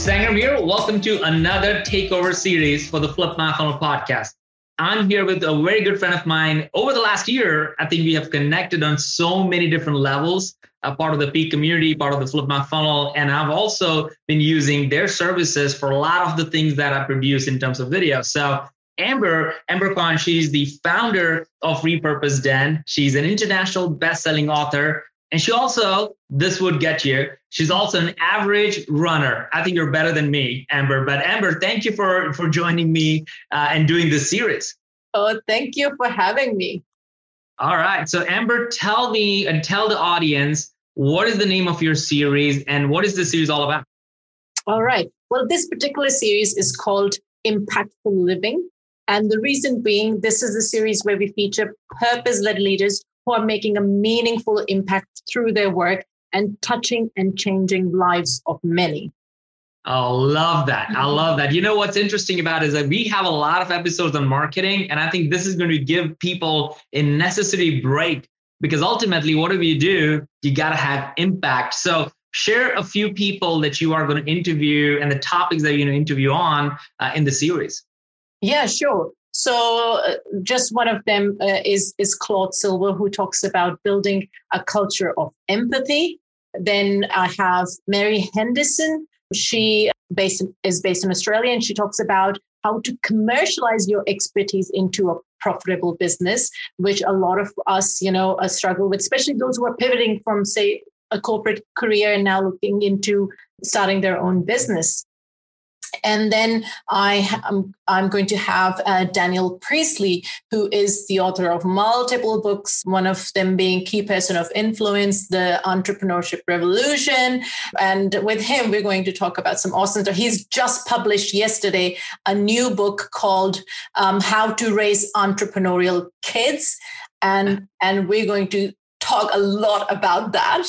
Sangram here. Welcome to another takeover series for the Flip My Funnel podcast. I'm here with a very good friend of mine. Over the last year, I think we have connected on so many different levels. A part of the Peak community, part of the Flip My Funnel, and I've also been using their services for a lot of the things that I produce in terms of video. So Amber, Amber Khan, she's the founder of Repurpose Den. She's an international best-selling author. And she also, this would get you, she's also an average runner. I think you're better than me, Amber. But Amber, thank you for, for joining me uh, and doing this series. Oh, thank you for having me. All right. So, Amber, tell me and tell the audience what is the name of your series and what is the series all about? All right. Well, this particular series is called Impactful Living. And the reason being, this is a series where we feature purpose led leaders who are making a meaningful impact through their work and touching and changing lives of many. I love that. I mm-hmm. love that. You know what's interesting about is that we have a lot of episodes on marketing, and I think this is going to give people a necessary break because ultimately, whatever you do, you got to have impact. So, share a few people that you are going to interview and the topics that you're going to interview on uh, in the series. Yeah, sure. So, uh, just one of them uh, is is Claude Silver, who talks about building a culture of empathy. Then I have Mary Henderson. She based, is based in Australia, and she talks about how to commercialize your expertise into a profitable business, which a lot of us, you know, uh, struggle with, especially those who are pivoting from, say, a corporate career and now looking into starting their own business. And then I am I'm going to have uh, Daniel Priestley, who is the author of multiple books, one of them being Key Person of Influence, The Entrepreneurship Revolution. And with him, we're going to talk about some awesome stuff. He's just published yesterday a new book called um, How to Raise Entrepreneurial Kids. And, and we're going to talk a lot about that.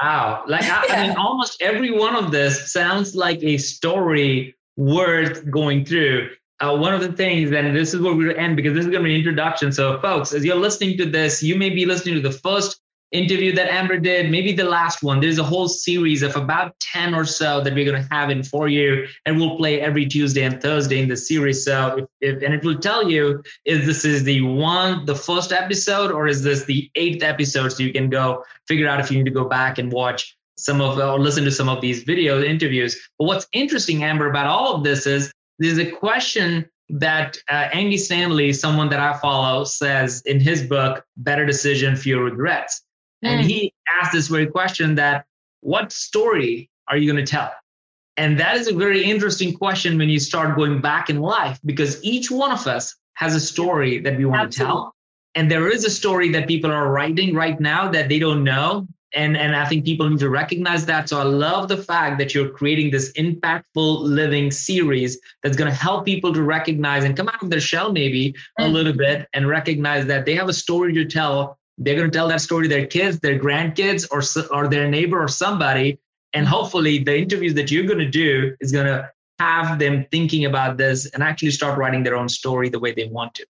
Wow. Like, I, yeah. I, mean, almost every one of this sounds like a story worth going through. Uh, one of the things, and this is where we're going to end because this is going to be an introduction. So, folks, as you're listening to this, you may be listening to the first interview that Amber did, maybe the last one. There's a whole series of about 10 or so that we're going to have in for you, and we'll play every Tuesday and Thursday in the series. So, if, if, and it will tell you if this is the one, the first episode, or is this the eighth episode? So you can go figure out if you need to go back and watch some of or listen to some of these video interviews. But what's interesting, Amber, about all of this is there's a question that uh, Andy Stanley, someone that I follow, says in his book, Better Decision, Fewer Regrets. And hmm. he asked this very question that what story are you going to tell? And that is a very interesting question when you start going back in life because each one of us has a story that we want Absolutely. to tell. And there is a story that people are writing right now that they don't know. And, and I think people need to recognize that. So I love the fact that you're creating this impactful living series that's going to help people to recognize and come out of their shell maybe a hmm. little bit and recognize that they have a story to tell they're going to tell that story to their kids, their grandkids, or or their neighbor or somebody. And hopefully, the interviews that you're going to do is going to have them thinking about this and actually start writing their own story the way they want to.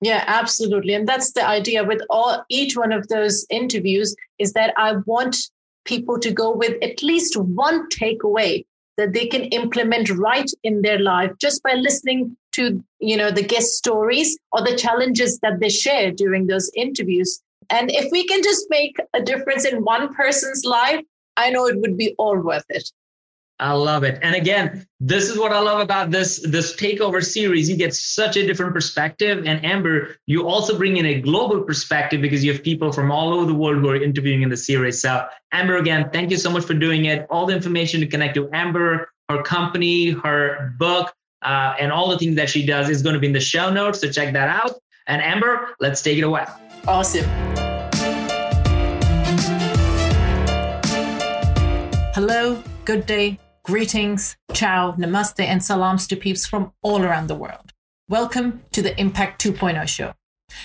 Yeah, absolutely. And that's the idea with all each one of those interviews is that I want people to go with at least one takeaway that they can implement right in their life just by listening to you know the guest stories or the challenges that they share during those interviews and if we can just make a difference in one person's life, I know it would be all worth it. I love it. And again, this is what I love about this this takeover series. You get such a different perspective. And Amber, you also bring in a global perspective because you have people from all over the world who are interviewing in the series. So Amber, again, thank you so much for doing it. All the information to connect to Amber, her company, her book, uh, and all the things that she does is going to be in the show notes. So check that out. And Amber, let's take it away. Awesome. Hello, good day, Greetings, ciao, namaste, and salams to peeps from all around the world. Welcome to the Impact 2.0 show.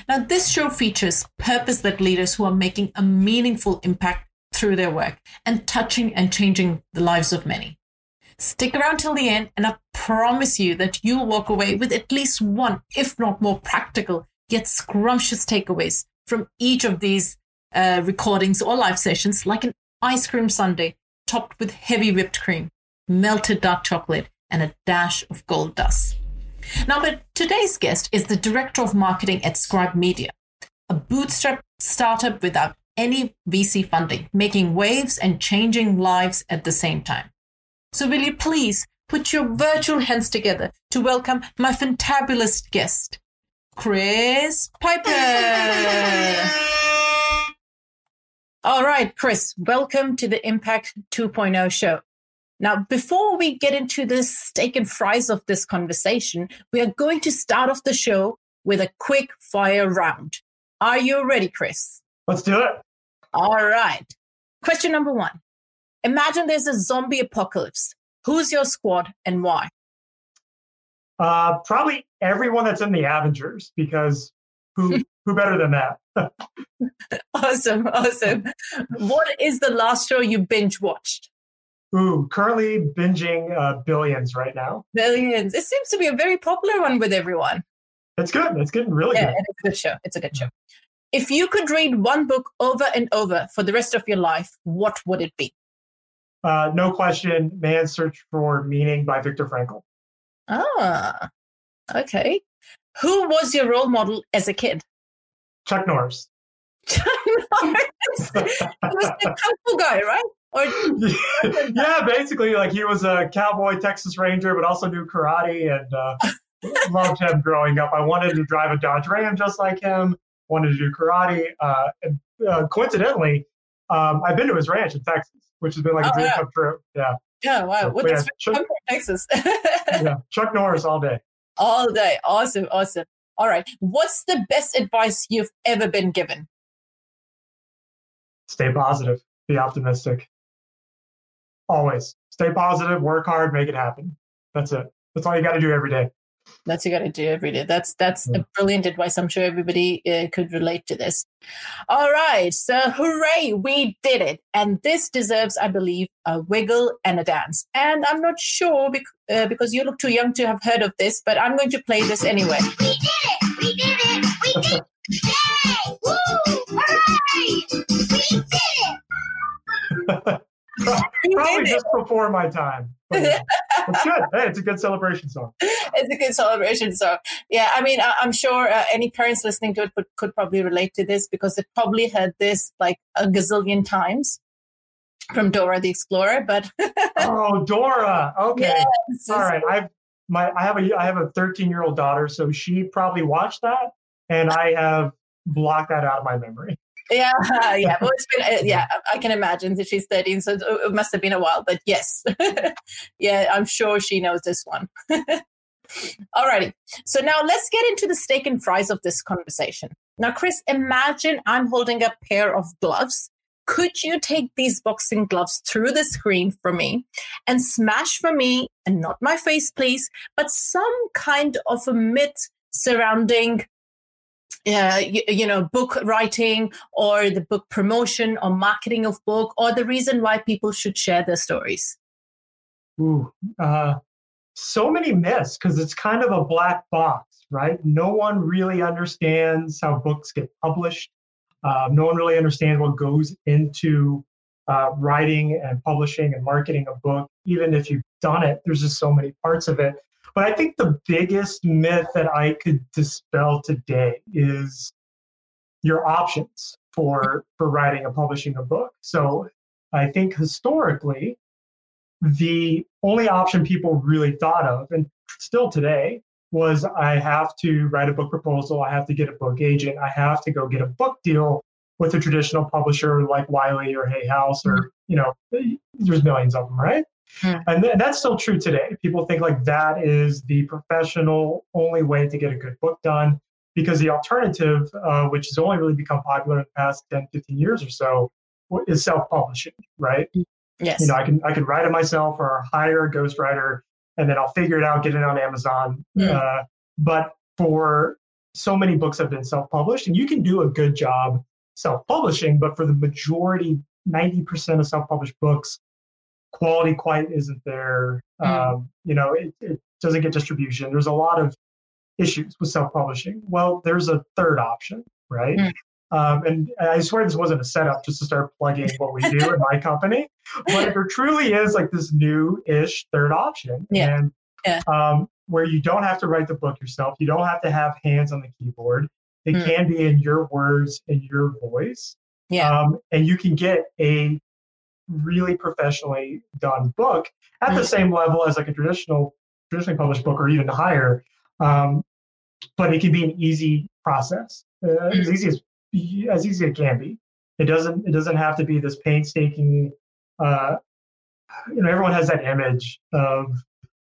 Now, this show features purpose led leaders who are making a meaningful impact through their work and touching and changing the lives of many. Stick around till the end, and I promise you that you'll walk away with at least one, if not more practical, yet scrumptious takeaways from each of these uh, recordings or live sessions, like an ice cream sundae topped with heavy whipped cream melted dark chocolate, and a dash of gold dust. Now, but today's guest is the director of marketing at Scribe Media, a bootstrap startup without any VC funding, making waves and changing lives at the same time. So, will you please put your virtual hands together to welcome my fantabulous guest, Chris Piper? All right, Chris, welcome to the Impact 2.0 show. Now, before we get into the steak and fries of this conversation, we are going to start off the show with a quick fire round. Are you ready, Chris? Let's do it. All right. Question number one Imagine there's a zombie apocalypse. Who's your squad and why? Uh, probably everyone that's in the Avengers, because who who better than that? awesome, awesome. What is the last show you binge watched? Ooh, currently binging uh, Billions right now. Billions. It seems to be a very popular one with everyone. It's good. It's getting really yeah, good. It's a good show. It's a good show. If you could read one book over and over for the rest of your life, what would it be? Uh, no question. Man's Search for Meaning by Viktor Frankl. Ah, okay. Who was your role model as a kid? Chuck Norris. Chuck Norris. he was the fu guy, right? Or yeah, basically, like he was a cowboy Texas Ranger, but also knew karate and uh, loved him growing up. I wanted to drive a Dodge Ram just like him. Wanted to do karate. Uh, and, uh, coincidentally, um, I've been to his ranch in Texas, which has been like a oh, dream yeah. come true. Yeah. Yeah. Wow. Chuck, Texas? yeah. Chuck Norris all day. All day. Awesome. Awesome. All right. What's the best advice you've ever been given? Stay positive. Be optimistic. Always stay positive, work hard, make it happen. That's it. That's all you got to do every day. That's you got to do every day. That's that's yeah. a brilliant advice. I'm sure everybody uh, could relate to this. All right, so hooray, we did it, and this deserves, I believe, a wiggle and a dance. And I'm not sure bec- uh, because you look too young to have heard of this, but I'm going to play this anyway. We did it! We did it! We did it! Yay! Woo! Hooray! We did it! Probably just before my time. it's good. Hey, it's a good celebration song. It's a good celebration So Yeah, I mean, I, am sure uh, any parents listening to it could, could probably relate to this because they've probably heard this like a gazillion times from Dora the Explorer. But oh, Dora. Okay. Yes. All right. I've my I have a I have a 13 year old daughter, so she probably watched that, and I have blocked that out of my memory. Yeah, yeah. Well, it's been, uh, yeah, I can imagine that she's 13, so it must have been a while, but yes. yeah, I'm sure she knows this one. Alrighty. So now let's get into the steak and fries of this conversation. Now, Chris, imagine I'm holding a pair of gloves. Could you take these boxing gloves through the screen for me and smash for me, and not my face, please, but some kind of a myth surrounding uh, you, you, know, book writing or the book promotion or marketing of book or the reason why people should share their stories? Ooh, uh, so many myths because it's kind of a black box, right? No one really understands how books get published. Uh, no one really understands what goes into uh, writing and publishing and marketing a book. Even if you've done it, there's just so many parts of it. But I think the biggest myth that I could dispel today is your options for for writing and publishing a book. So I think historically, the only option people really thought of, and still today, was I have to write a book proposal, I have to get a book agent, I have to go get a book deal with a traditional publisher like Wiley or Hay House, or you know, there's millions of them, right? Hmm. And, th- that's still true today. People think like that is the professional only way to get a good book done because the alternative, uh, which has only really become popular in the past 10, 15 years or so, is self publishing, right? Yes. You know, I can I can write it myself or hire a ghostwriter, and then I'll figure it out, get it on Amazon. Mm. Uh, but for so many books have been self-published, and you can do a good job self-publishing, but for the majority, ninety percent of self-published books, quality quite isn't there. Mm. Um, you know, it, it doesn't get distribution. There's a lot of issues with self-publishing. Well, there's a third option, right? Mm. Um, and I swear this wasn't a setup just to start plugging what we do in my company, but there truly is like this new-ish third option, Yeah. and Yeah. Um, where you don't have to write the book yourself, you don't have to have hands on the keyboard. It Mm. can be in your words and your voice, Yeah. um, and you can get a really professionally done book at the Mm. same level as like a traditional traditionally published book or even higher um, but it can be an easy process uh, as Mm. easy as as easy as it can be it doesn't it doesn't have to be this painstaking uh, you know everyone has that image of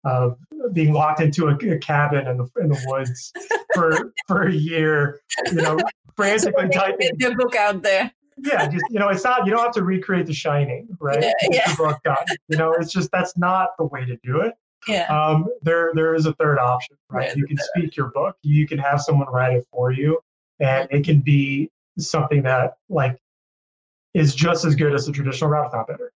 of being locked into a, a cabin in the in the woods for for a year you know frantically typing your book out there. yeah, just you know, it's not you don't have to recreate The Shining, right? Yeah, yeah. the book done. You know, it's just that's not the way to do it. Yeah. Um, there there is a third option, right? Right. You can speak your book. You can have someone write it for you, and it can be something that like is just as good as the traditional route, if not better.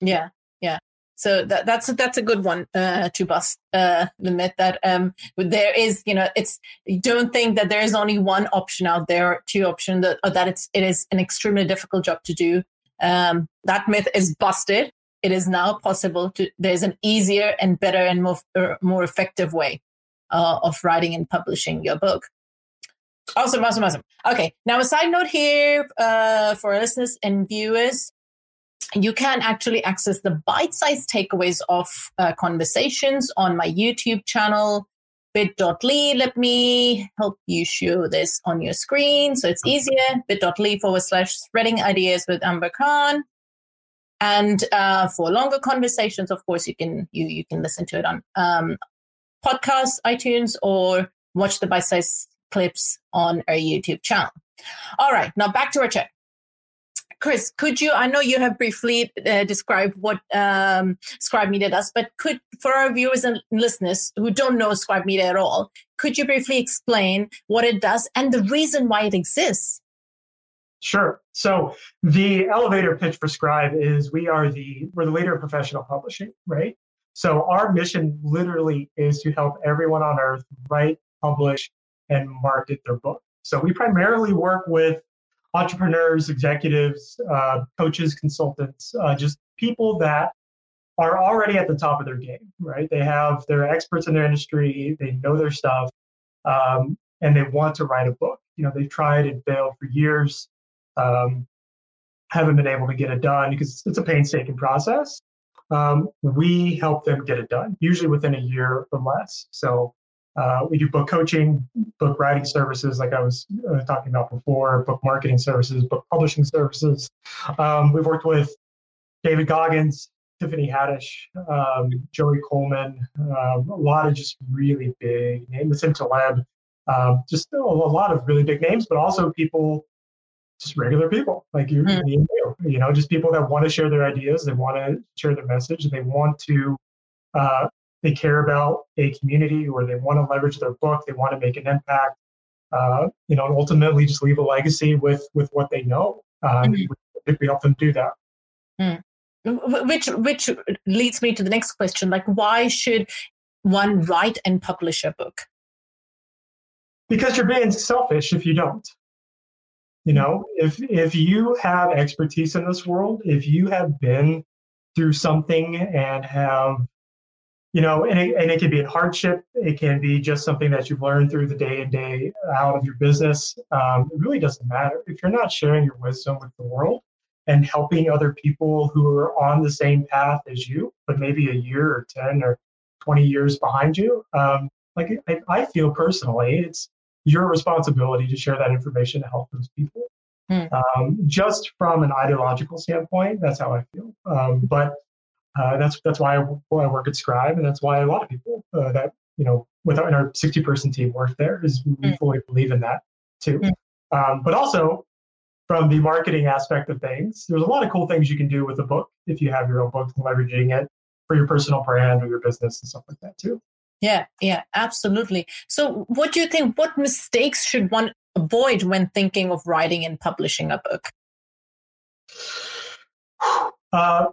Yeah, yeah. So that, that's that's a good one uh, to bust uh, the myth that um, there is, you know, it's don't think that there is only one option out there, two options that or that it's it is an extremely difficult job to do. Um, that myth is busted. It is now possible to. There's an easier and better and more uh, more effective way uh, of writing and publishing your book. Awesome, awesome, awesome. Okay, now a side note here uh, for listeners and viewers you can actually access the bite-sized takeaways of uh, conversations on my YouTube channel, bit.ly. Let me help you show this on your screen so it's easier. bit.ly forward slash spreading ideas with Amber Khan. And uh, for longer conversations, of course, you can you you can listen to it on um, podcasts, iTunes, or watch the bite-sized clips on our YouTube channel. All right, now back to our chat. Chris, could you? I know you have briefly uh, described what um, Scribe Media does, but could, for our viewers and listeners who don't know Scribe Media at all, could you briefly explain what it does and the reason why it exists? Sure. So the elevator pitch for Scribe is we are the we're the leader of professional publishing, right? So our mission literally is to help everyone on earth write, publish, and market their book. So we primarily work with entrepreneurs, executives, uh, coaches, consultants, uh, just people that are already at the top of their game, right? They have they're experts in their industry, they know their stuff, um, and they want to write a book. You know, they've tried and failed for years, um, haven't been able to get it done because it's a painstaking process. Um, we help them get it done, usually within a year or less. So uh, we do book coaching, book writing services, like I was uh, talking about before, book marketing services, book publishing services. Um, we've worked with David Goggins, Tiffany Haddish, um, Joey Coleman, um, a lot of just really big names, Nassim Taleb, um, just a, a lot of really big names, but also people, just regular people like you, Mm. you, you know, just people that want to share their ideas, they want to share their message, and they want to uh, they care about a community or they want to leverage their book they want to make an impact uh, you know and ultimately just leave a legacy with with what they know um, Mhm. we, we help them do that Wh- Which which leads me to the next question: like, why should one write and publish a book? because you're being selfish if you don't you know if if you have expertise in this world if you have been through something and have you know and it, and it can be a hardship it can be just something that you've learned through the day and day out of your business um, it really doesn't matter if you're not sharing your wisdom with the world and helping other people who are on the same path as you but maybe a year or 10 or 20 years behind you um, like I, I feel personally it's your responsibility to share that information to help those people. Hmm. Um, just from an ideological standpoint, that's how I feel. Um, but uh, that's that's why I, why I work at Scribe, and that's why a lot of people uh, that you know with our, in our sixty person team work there is we Hmm. fully believe in that too. Hmm. Um, but also from the marketing aspect of things, there's a lot of cool things you can do with a book if you have your own book, leveraging it for your personal brand or your business and stuff like that too. Yeah, yeah, absolutely. So, what do you think? What mistakes should one avoid when thinking of writing and publishing a book? Uh,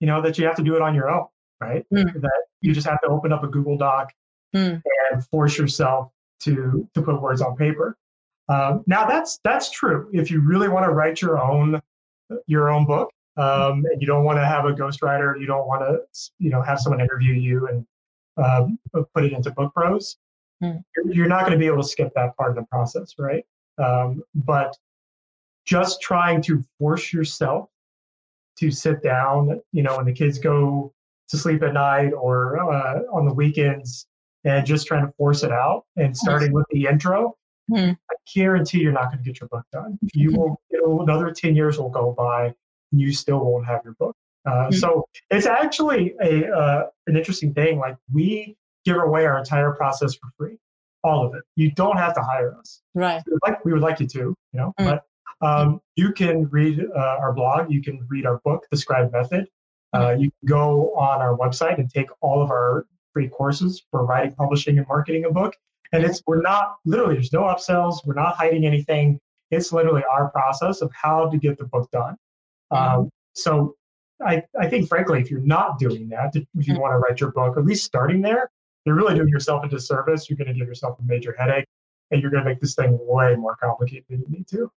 you know that you have to do it on your own, right? Mm. That you just have to open up a Google Doc mm. and force yourself to to put words on paper. Um, now that's that's true. If you really want to write your own your own book, um, and you don't want to have a ghostwriter, you don't want to you know have someone interview you and um, put it into book prose, mm. you're not going to be able to skip that part of the process, right? Um, but just trying to force yourself to sit down, you know, when the kids go to sleep at night or uh, on the weekends, and just trying to force it out and starting with the intro, mm. I guarantee you're not going to get your book done. You will, will, another 10 years will go by and you still won't have your book. Uh, mm. So it's actually a uh, an interesting thing. Like we give away our entire process for free, all of it. You don't have to hire us. Right. We would like, we would like you to, you know, mm. but um, you can read uh, our blog. You can read our book, The Scribe Method. Uh, you can go on our website and take all of our free courses for writing, publishing, and marketing a book. And it's we're not literally there's no upsells. We're not hiding anything. It's literally our process of how to get the book done. Mm-hmm. Um, so I, I think frankly, if you're not doing that, if you mm-hmm. want to write your book, at least starting there, you're really doing yourself a disservice. You're going to give yourself a major headache, and you're going to make this thing way more complicated than you need to.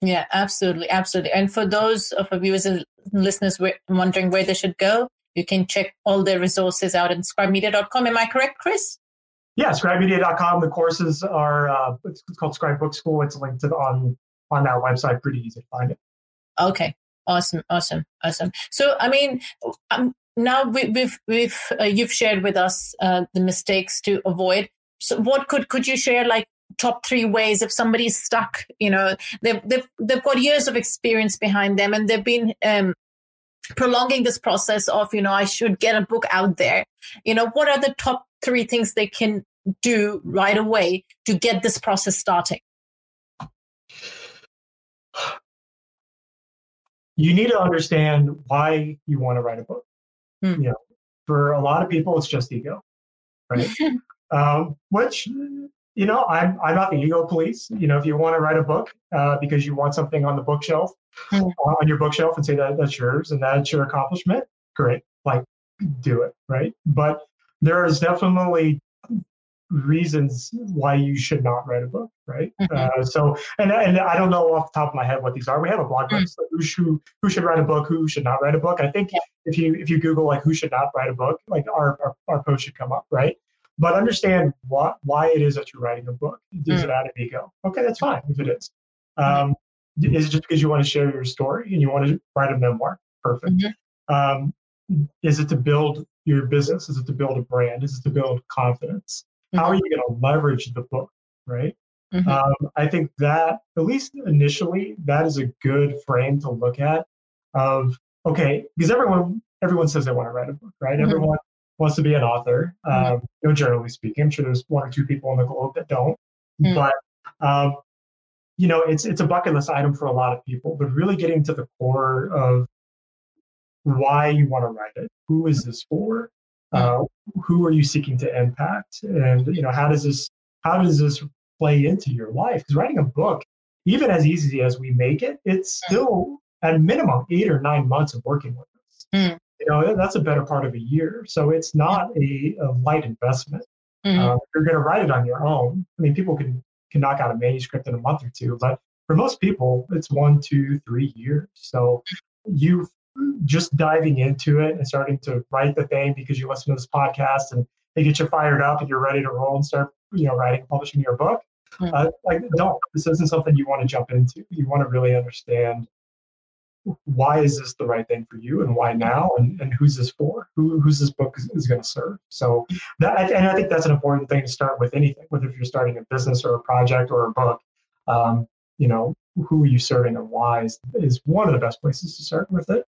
Yeah, absolutely, absolutely. And for those of our viewers and listeners wondering where they should go, you can check all their resources out at scribemedia.com. Am I correct, Chris? Yeah, scribemedia.com. The courses are uh, it's called Scribe Book School. It's linked to the, on on that website. Pretty easy to find it. Okay, awesome, awesome, awesome. So, I mean, um, now we, have we've, we've uh, you've shared with us uh, the mistakes to avoid. So, what could could you share like top three ways if somebody's stuck? You know, they've they've they've got years of experience behind them, and they've been um, prolonging this process of you know i should get a book out there you know what are the top three things they can do right away to get this process starting you need to understand why you want to write a book hmm. you know for a lot of people it's just ego right um, which you know, I'm I'm not the ego police. You know, if you want to write a book uh, because you want something on the bookshelf, mm. on your bookshelf, and say that that's yours and that's your accomplishment, great. Like, do it, right? But there is definitely reasons why you should not write a book, right? Mm-hmm. Uh, so, and and I don't know off the top of my head what these are. We have a blog post mm. like who should who should write a book, who should not write a book. I think yeah. if you if you Google like who should not write a book, like our our, our post should come up, right? But understand what, why it is that you're writing a book. Is mm. it out of ego? Okay, that's fine if it is. Um, is it just because you want to share your story and you want to write a memoir? Perfect. Mm-hmm. Um, is it to build your business? Is it to build a brand? Is it to build confidence? Mm-hmm. How are you going to leverage the book? Right. Mm-hmm. Um, I think that at least initially, that is a good frame to look at. Of okay, because everyone everyone says they want to write a book, right? Mm-hmm. Everyone wants to be an author. Mm-hmm. Um, you know, generally speaking, I'm sure there's one or two people in the globe that don't. Mm-hmm. But um, you know, it's it's a bucket list item for a lot of people. But really getting to the core of why you want to write it, who is this for? Uh, who are you seeking to impact? And you know, how does this how does this play into your life? Because writing a book, even as easy as we make it, it's still at minimum eight or nine months of working with us. Mm you know that's a better part of a year. So it's not a, a light investment. Mm-hmm. uh, you're going to write it on your own. I mean people can can knock out a manuscript in a month or two but for most people it's one two three years. So you just diving into it and starting to write the thing because you listen to this podcast and they get you fired up and you're ready to roll and start you know writing publishing your book mm-hmm. uh, like don't. This isn't something you want to jump into. You want to really understand why is this the right thing for you and why now and, and who's this for who, who's this book is, is going to serve so that and i think that's an important thing to start with anything whether you're starting a business or a project or a book um, you know who are you serving and why is, is one of the best places to start with it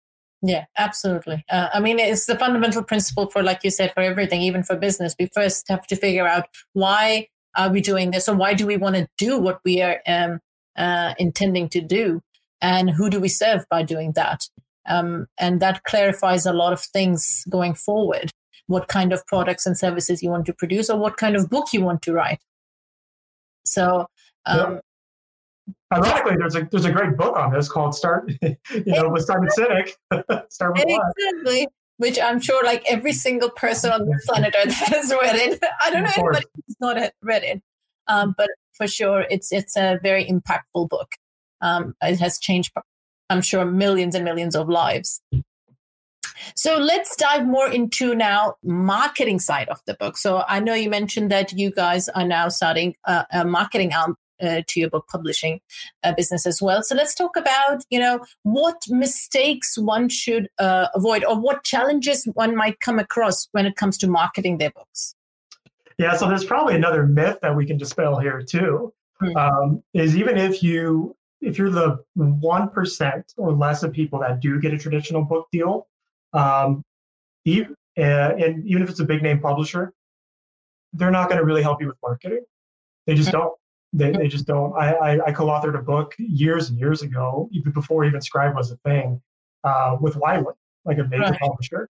yeah, absolutely. Uh, I mean, it's the fundamental principle for, like you said, for everything, even for business. We first have to figure out why are we doing this, or why do we want to do what we are um, uh, intending to do, and who do we serve by doing that? Um, and that clarifies a lot of things going forward. What kind of products and services you want to produce, or what kind of book you want to write. So, um, Ironically, there's a there's a great book on this called "Start," you know, with Simon Sinek. Start with exactly, which I'm sure like every single person on the planet Earth has read it. I don't know anybody who's not read it, um, but for sure, it's it's a very impactful book. Um, it has changed, I'm sure, millions and millions of lives. So let's dive more into now marketing side of the book. So I know you mentioned that you guys are now starting a, a marketing arm uh, to your book publishing uh, business as well. So let's talk about, you know, what mistakes one should uh, avoid or what challenges one might come across when it comes to marketing their books. Yeah, so there's probably another myth that we can dispel here too. Mm-hmm. Um, is even if you if you're the one percent or less of people that do get a traditional book deal, um, even, uh, and even if it's a big name publisher, they're not going to really help you with marketing. They just don't. They, they just don't. I, I, I, co-authored a book years and years ago, even before even Scribe was a thing, uh, with Wiley, like a major right. publisher.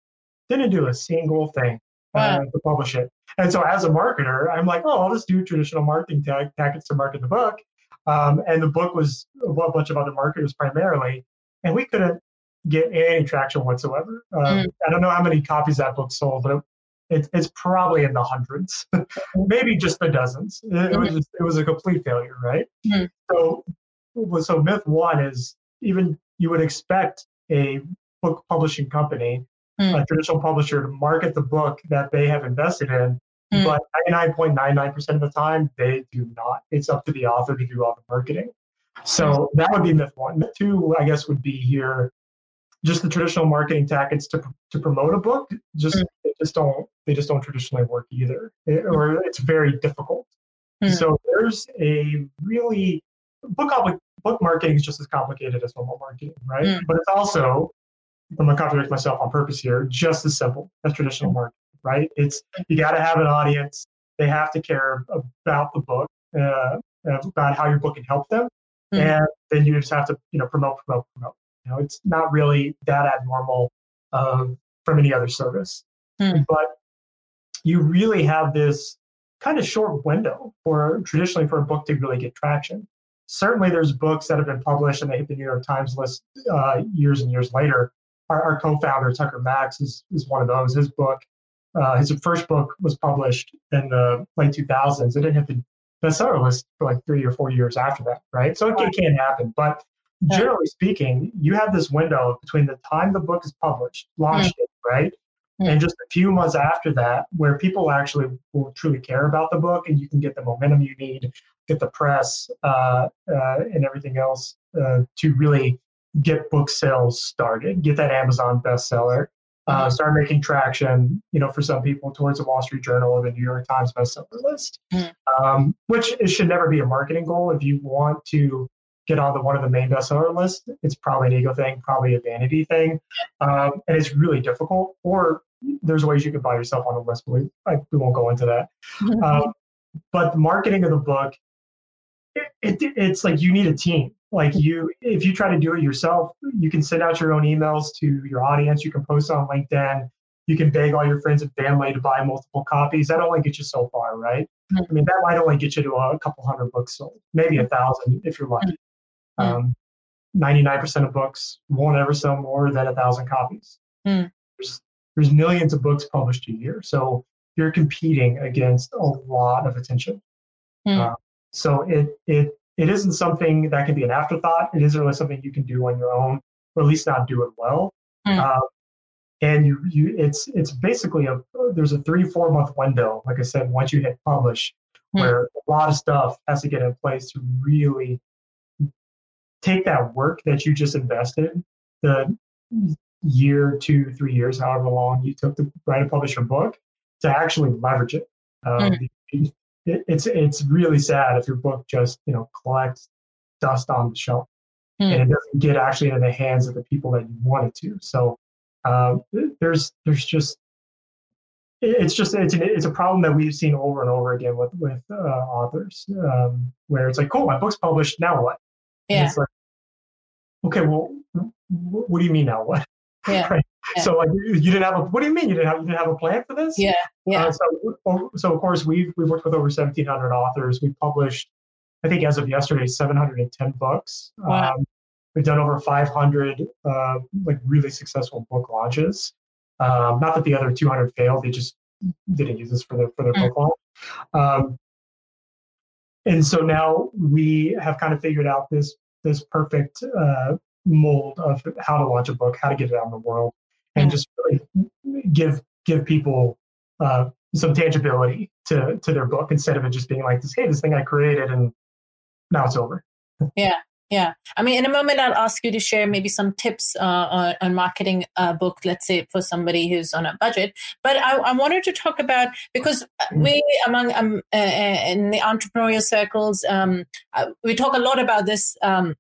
Didn't do a single thing uh, to publish it. And so as a marketer, I'm like, oh, I'll just do traditional marketing tactics to market the book. Um, and the book was a bunch of other marketers primarily, and we couldn't get any traction whatsoever. Um, mm. I don't know how many copies that book sold, but it, it's probably in the hundreds, maybe just the dozens. It, mm-hmm. it, was just, it was a complete failure, right? Mm. So, so myth one is even you would expect a book publishing company, mm. a traditional publisher, to market the book that they have invested in. Mm. But 99.99% of the time, they do not. It's up to the author to do all the marketing. So that would be myth one. Myth two, I guess, would be here just the traditional marketing tactics to, to promote a book just mm. just don't they just don't traditionally work either it, or it's very difficult mm. so there's a really book book marketing is just as complicated as normal marketing right mm. but it's also i'm going to contradict myself on purpose here just as simple as traditional marketing right it's you got to have an audience they have to care about the book uh, about how your book can help them mm. and then you just have to you know promote promote promote you know, it's not really that abnormal um, from any other service. Hmm. But you really have this kind of short window for traditionally for a book to really get traction. Certainly, there's books that have been published and they hit the New York Times list uh, years and years later. Our, our, co-founder Tucker Max is, is one of those. His book, uh, his first book, was published in the late 2000s. It didn't hit the bestseller list for like three or four years after that, right? So it, it can happen, but generally speaking, you have this window between the time the book is published, launched, mm. right? Mm. And just a few months after that, where people actually will truly care about the book and you can get the momentum you need, get the press uh, uh, and everything else uh, to really get book sales started, get that Amazon bestseller, uh, mm-hmm. start making traction, you know, for some people towards the Wall Street Journal or the New York Times bestseller list, mm. um, which it should never be a marketing goal. If you want to get on the one of the main bestseller list, it's probably an ego thing, probably a vanity thing, um, and it's really difficult. Or there's ways you can buy yourself on the list, but we, I, we won't go into that. Um, but the marketing of the book, it, it, it's like you need a team. Like you, if you try to do it yourself, you can send out your own emails to your audience. You can post on LinkedIn. You can beg all your friends and family to buy multiple copies. That only gets you so far, right? Mm-hmm. I mean, that might only get you to a couple hundred books sold, maybe a thousand if you're lucky. Mm. Um, 99% of books won't ever sell more than a thousand copies. Mm. There's, there's millions of books published a year. So you're competing against a lot of attention. Mm. Uh, so it, it, it isn't something that can be an afterthought. It isn't really something you can do on your own, or at least not do it well. Mm. Uh, and you, you, it's, it's basically a, there's a three, four month window. Like I said, once you hit publish, mm. where a lot of stuff has to get in place to really take that work that you just invested, the year, two, three years, however long you took to write and publish your book, to actually leverage it. Um, mm-hmm. It. It's it's really sad if your book just you know collects dust on the shelf mm-hmm. and it doesn't get actually into the hands of the people that you want it to. So uh, there's there's just it's just it's an, it's a problem that we've seen over and over again with with uh, authors um, where it's like cool my book's published now what Yeah. It's like, okay, well, what do you mean now? What? Yeah. right? Yeah. So like you didn't have a what do you mean you didn't have you didn't have a plan for this? Yeah. Yeah. Uh, so so of course we've we've worked with over 1,700 authors. We published, I think as of yesterday, 710 books. Wow. Um, we've done over 500 uh, like really successful book launches. Um, not that the other 200 failed; they just didn't use this for the for their mm. book launch. Um, and so now we have kind of figured out this this perfect uh, mold of how to launch a book, how to get it out in the world, and just really give give people uh, some tangibility to to their book instead of it just being like this, hey, this thing I created and now it's over. Yeah, yeah. I mean, in a moment, I'll ask you to share maybe some tips uh, on, on, marketing a book, let's say for somebody who's on a budget. But I, I wanted to talk about because mm. we, among um, uh, in the entrepreneurial circles, um, uh, we talk a lot about this. Um,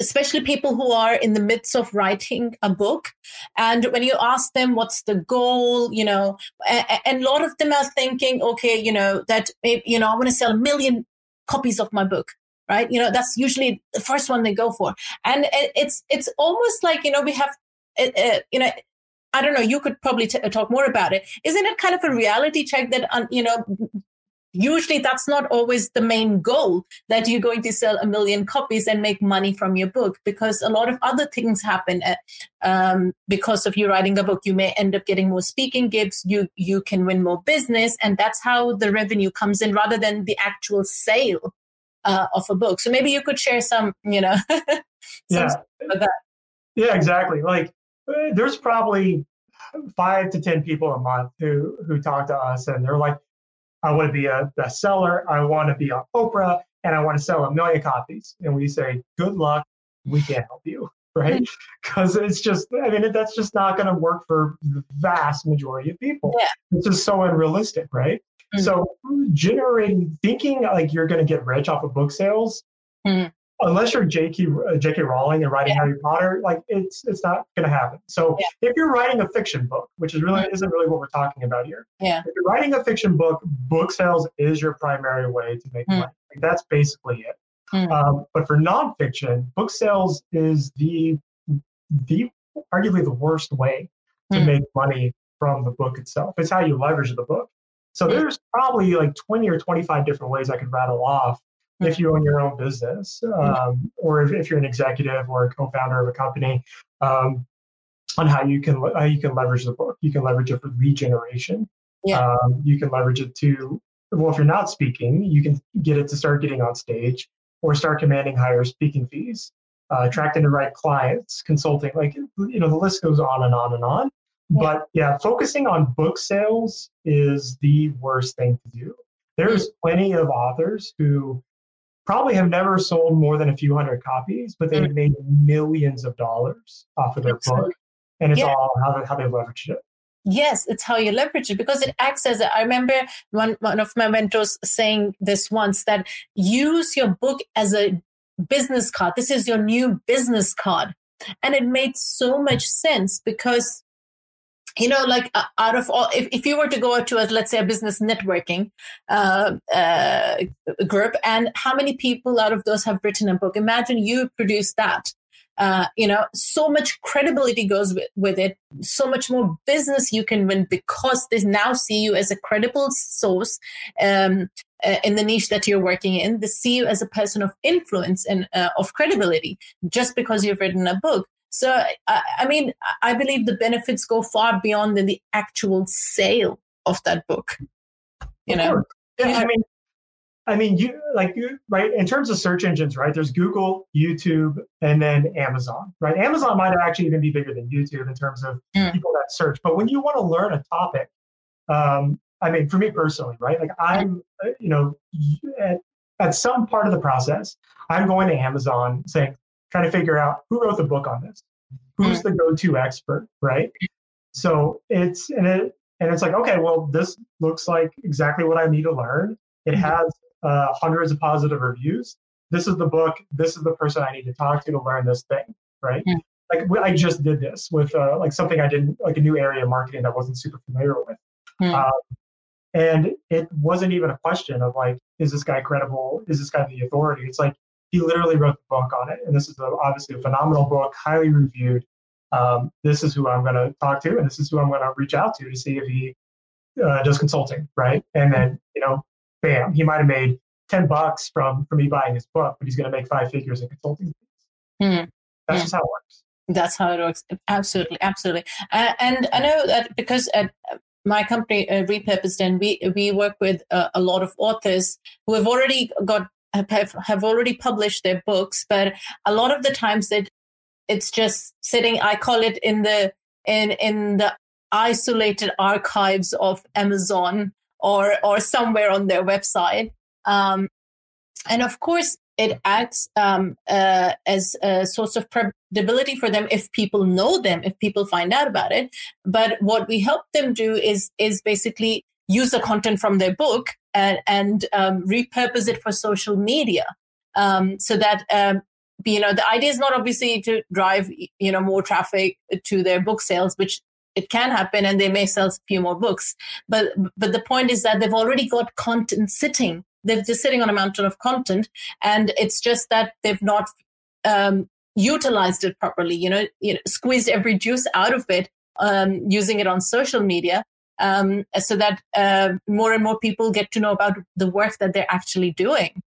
especially people who are in the midst of writing a book and when you ask them what's the goal you know and a lot of them are thinking okay you know that you know i want to sell a million copies of my book right you know that's usually the first one they go for and it's it's almost like you know we have uh, uh, you know I don't know. You could probably t- talk more about it. Isn't it kind of a reality check that um, you know? Usually, that's not always the main goal that you're going to sell a million copies and make money from your book, because a lot of other things happen. Uh, um, because of you writing a book, you may end up getting more speaking gigs. You you can win more business, and that's how the revenue comes in, rather than the actual sale uh, of a book. So maybe you could share some, you know, yeah. Yeah, exactly. Like uh, there's probably five to ten people a month who who talk to us and they're like, I want to be a bestseller, I want to be on Oprah, and I want to sell a million copies. And we say, good luck, we can't help you, right? Because it's just, I mean, that's just not going to work for the vast majority of people. Yeah. It's just so unrealistic, right? Mm-hmm. So generating, thinking like you're going to get rich off of book sales, mm-hmm. Unless you're J.K. Uh, J.K. Rowling and writing yeah. Harry Potter, like it's it's not going to happen. So yeah. if you're writing a fiction book, which is really isn't really what we're talking about here, yeah. if you're writing a fiction book, book sales is your primary way to make mm. money. Like, that's basically it. Mm. Um, but for nonfiction, book sales is the the arguably the worst way to mm. make money from the book itself. It's how you leverage the book. So there's probably like 20 or 25 different ways I could rattle off if you own your own business um, or if, if, you're an executive or a co-founder of a company um, on how you can how you can leverage the book. You can leverage it for lead generation. Yeah. Um, you can leverage it to well, if you're not speaking, you can get it to start getting on stage or start commanding higher speaking fees, uh, attracting the right clients, consulting. Like you know, the list goes on and on and on. But yeah, focusing on book sales is the worst thing to do. There's plenty of authors who probably have never sold more than a few hundred copies, but they've mm. made millions of dollars off of their book. And it's yeah. all how they, how they leverage it. Yes, it's how you leverage it because it acts as a, I remember one, one of my mentors saying this once that use your book as a business card. This is your new business card. And it made so much sense because you know like uh, out of all if, if you were to go to a let's say a business networking uh, uh, group and how many people out of those have written a book imagine you produce that. Uh, you know so much credibility goes with, with it. So much more business you can win because they now see you as a credible source um, uh, in the niche that you're working in. They see you as a person of influence and uh, of credibility. Just because you've written a book so, I, I mean, I believe the benefits go far beyond the actual sale of that book. You know, yeah, I mean, I mean, you like you right in terms of search engines, right? There's Google, YouTube, and then Amazon, right? Amazon might actually even be bigger than YouTube in terms of mm. people that search. But when you want to learn a topic, um, I mean, for me personally, right? Like I'm, uh, you know, at, at some part of the process, I'm going to Amazon saying, trying to figure out who wrote the book on this, who's the go-to expert, right? So it's and it and it's like okay, well, this looks like exactly what I need to learn. It mm-hmm. has uh, hundreds of positive reviews. This is the book. This is the person I need to talk to to learn this thing, right? Yeah. Like I just did this with uh, like something I didn't like a new area of marketing that I wasn't super familiar with. Hmm. Um, and it wasn't even a question of like, is this guy credible? Is this guy the authority? It's like, he literally wrote the book on it. And this is a, obviously a phenomenal book, highly reviewed. Um, this is who I'm going to talk to, and this is who I'm going to reach out to to see if he uh, does consulting, right? And then, you know, bam, he might have made 10 bucks from, from me buying his book, but he's going to make five figures in consulting. Mm. That's mm. just how it works. That's how it works. Absolutely, absolutely. Uh, and I know that because at my company, uh, Repurpose Den we we work with uh, a lot of authors who have already got have, have already published their books, but a lot of the times that it's just sitting. I call it in the in in the isolated archives of Amazon or or somewhere on their website. Um, and of course, it acts um, uh, as a source of credibility for them if people know them, if people find out about it. But what we help them do is is basically use the content from their book and, and um, repurpose it for social media, um, so that um, you know the idea is not obviously to drive you know more traffic to their book sales, which it can happen and they may sell a few more books. But but the point is that they've already got content sitting. They're just sitting on a mountain of content and it's just that they've not um, utilized it properly you know, you know squeezed every juice out of it um, using it on social media um, so that uh, more and more people get to know about the work that they're actually doing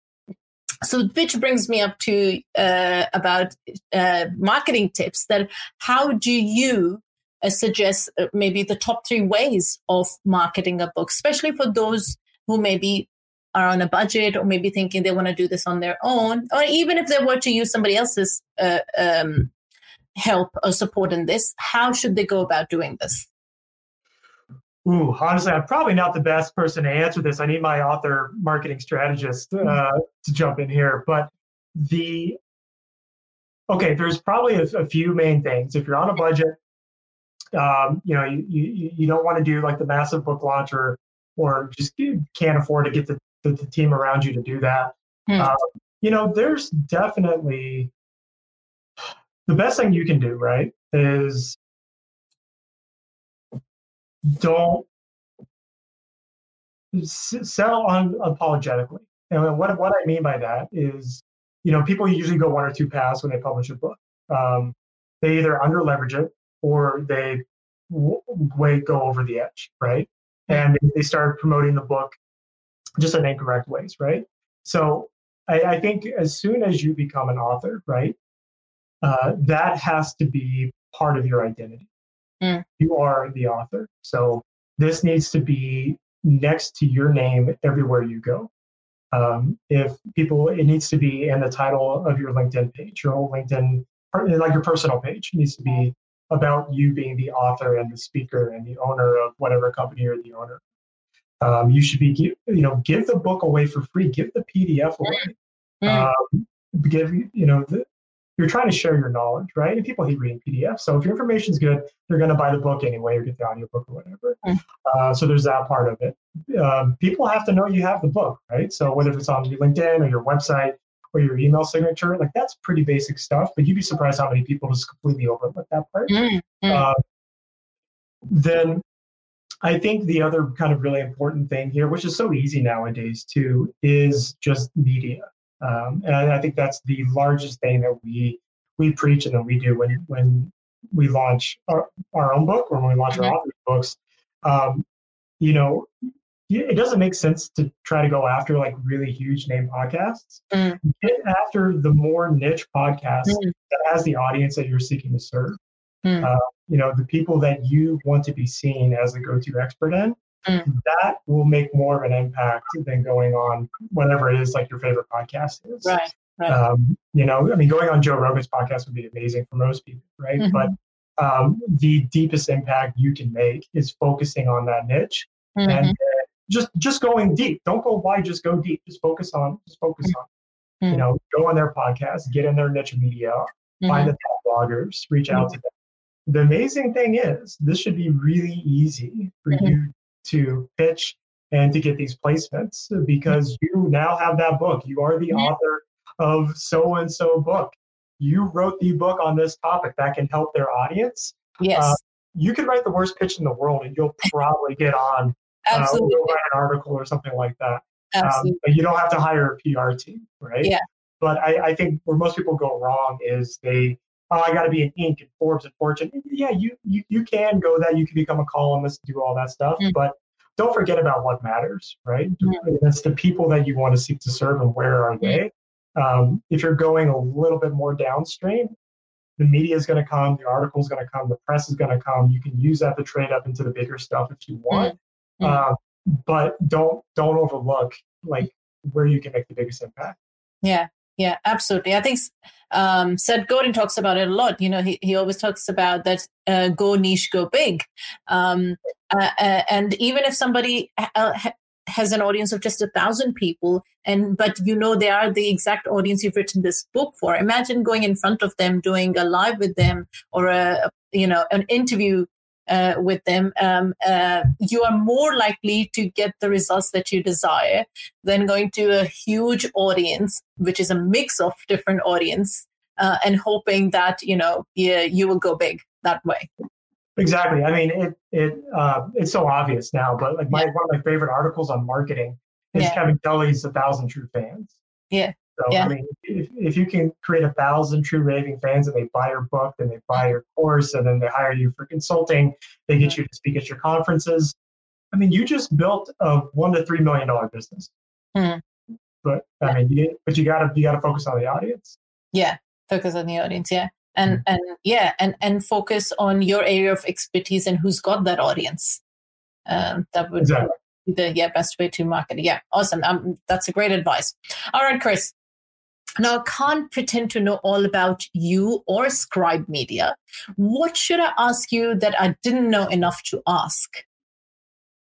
so which brings me up to uh, about uh, marketing tips that how do you uh, suggest uh, maybe the top three ways of marketing a book especially for those who maybe are on a budget or maybe thinking they want to do this on their own, or even if they were to use somebody else's uh, um, help or support in this, how should they go about doing this? Ooh, honestly, I'm probably not the best person to answer this. I need my author marketing strategist uh, mm-hmm. to jump in here. But the okay, there's probably a, a few main things. If you're on a budget, um, you know, you, you, you don't want to do like the massive book launch or or just you can't afford to get the the, the team around you to do that. Hmm. Um, you know, there's definitely the best thing you can do, right, is don't sell unapologetically. And what, what I mean by that is, you know, people usually go one or two paths when they publish a book. Um, they either under leverage it or they w- way go over the edge, right? And they start promoting the book just in incorrect ways, right? So I, I think as soon as you become an author, right, uh, that has to be part of your identity. Mm. You are the author. So this needs to be next to your name everywhere you go. Um, if people, it needs to be in the title of your LinkedIn page, your whole LinkedIn, like your personal page, it needs to be about you being the author and the speaker and the owner of whatever company you're the owner um, you should be, you know, give the book away for free. Give the PDF away. Mm. Um, give, you know, the, you're trying to share your knowledge, right? And people hate reading PDFs. So if your information is good, they're going to buy the book anyway or get the audiobook or whatever. Mm. Uh, so there's that part of it. Um, people have to know you have the book, right? So whether it's on your LinkedIn or your website or your email signature, like that's pretty basic stuff. But you'd be surprised how many people just completely overlook that part. Mm. Uh, then I think the other kind of really important thing here, which is so easy nowadays too, is just media. Um, and I, I, think that's the largest thing that we we preach and that we do when when we launch our, our own book or when we launch mm-hmm. our authors books. Um, you know, it doesn't make sense to try to go after like really huge name podcasts. Mm. Get after the more niche podcast mm. that has the audience that you're seeking to serve. Mm. Uh, you know, the people that you want to be seen as the go-to expert in, mm. that will make more of an impact than going on whatever it is like your favorite podcast is. Right. Right. Um, you know, I mean, going on Joe Rogan's podcast would be amazing for most people, right? Mm-hmm. But um, the deepest impact you can make is focusing on that niche mm-hmm. and uh, just just going deep. Don't go wide, just go deep. Just focus on, just focus mm-hmm. on. You know, go on their podcast, get in their niche media, find the top bloggers, reach out to them the amazing thing is, this should be really easy for mm-hmm. you to pitch and to get these placements because you now have that book. You are the author of so and so book. You wrote the book on this topic that can help their audience. Yes. Uh, you can write the worst pitch in the world and you'll probably get on uh, Absolutely. Uh, an article or something like that. Um, Absolutely. Um, but you don't have to hire a PR team, right? Yeah. but I, I think where most people go wrong is they oh, I got to be an Inc. and Forbes and Fortune. Yeah, you, you you can go that. You can become a columnist, do all that stuff, mm-hmm. but don't forget about what matters, right? Mm-hmm. That's the people that you want to seek to serve, and where are they? Um, if you're going a little bit more downstream, the media is going to come, the article is going to come, the press is going to come. You can use that to trade up into the bigger stuff if you want, mm-hmm. uh, but don't don't overlook like where you can make the biggest impact. Yeah, yeah, absolutely. I think um, Seth Godin talks about it a lot. You know, he, he always talks about that uh, go niche, go big. Um, uh, uh, and even if somebody ha- has an audience of just a thousand people, and but you know they are the exact audience you've written this book for. Imagine going in front of them, doing a live with them, or a you know an interview uh, with them, um, uh, you are more likely to get the results that you desire than going to a huge audience, which is a mix of different audience, uh, and hoping that you know you, you will go big that way. Exactly. I mean, it it uh, it's so obvious now, but like my yeah. one of my favorite articles on marketing is yeah. Kevin Kelly's "A Thousand True Fans." Yeah. So yeah. I mean, if, if you can create a thousand true raving fans and they buy your book, then they buy your course, and then they hire you for consulting, they get you to speak at your conferences. I mean, you just built a one to three million dollar business. Mm. But I mean, you, but you gotta you gotta focus on the audience. Yeah, focus on the audience. Yeah, and mm. and yeah, and and focus on your area of expertise and who's got that audience. Um, that would exactly. be the yeah best way to market. Yeah, awesome. Um, that's a great advice. All right, Chris. Now, I can't pretend to know all about you or Scribe Media. What should I ask you that I didn't know enough to ask?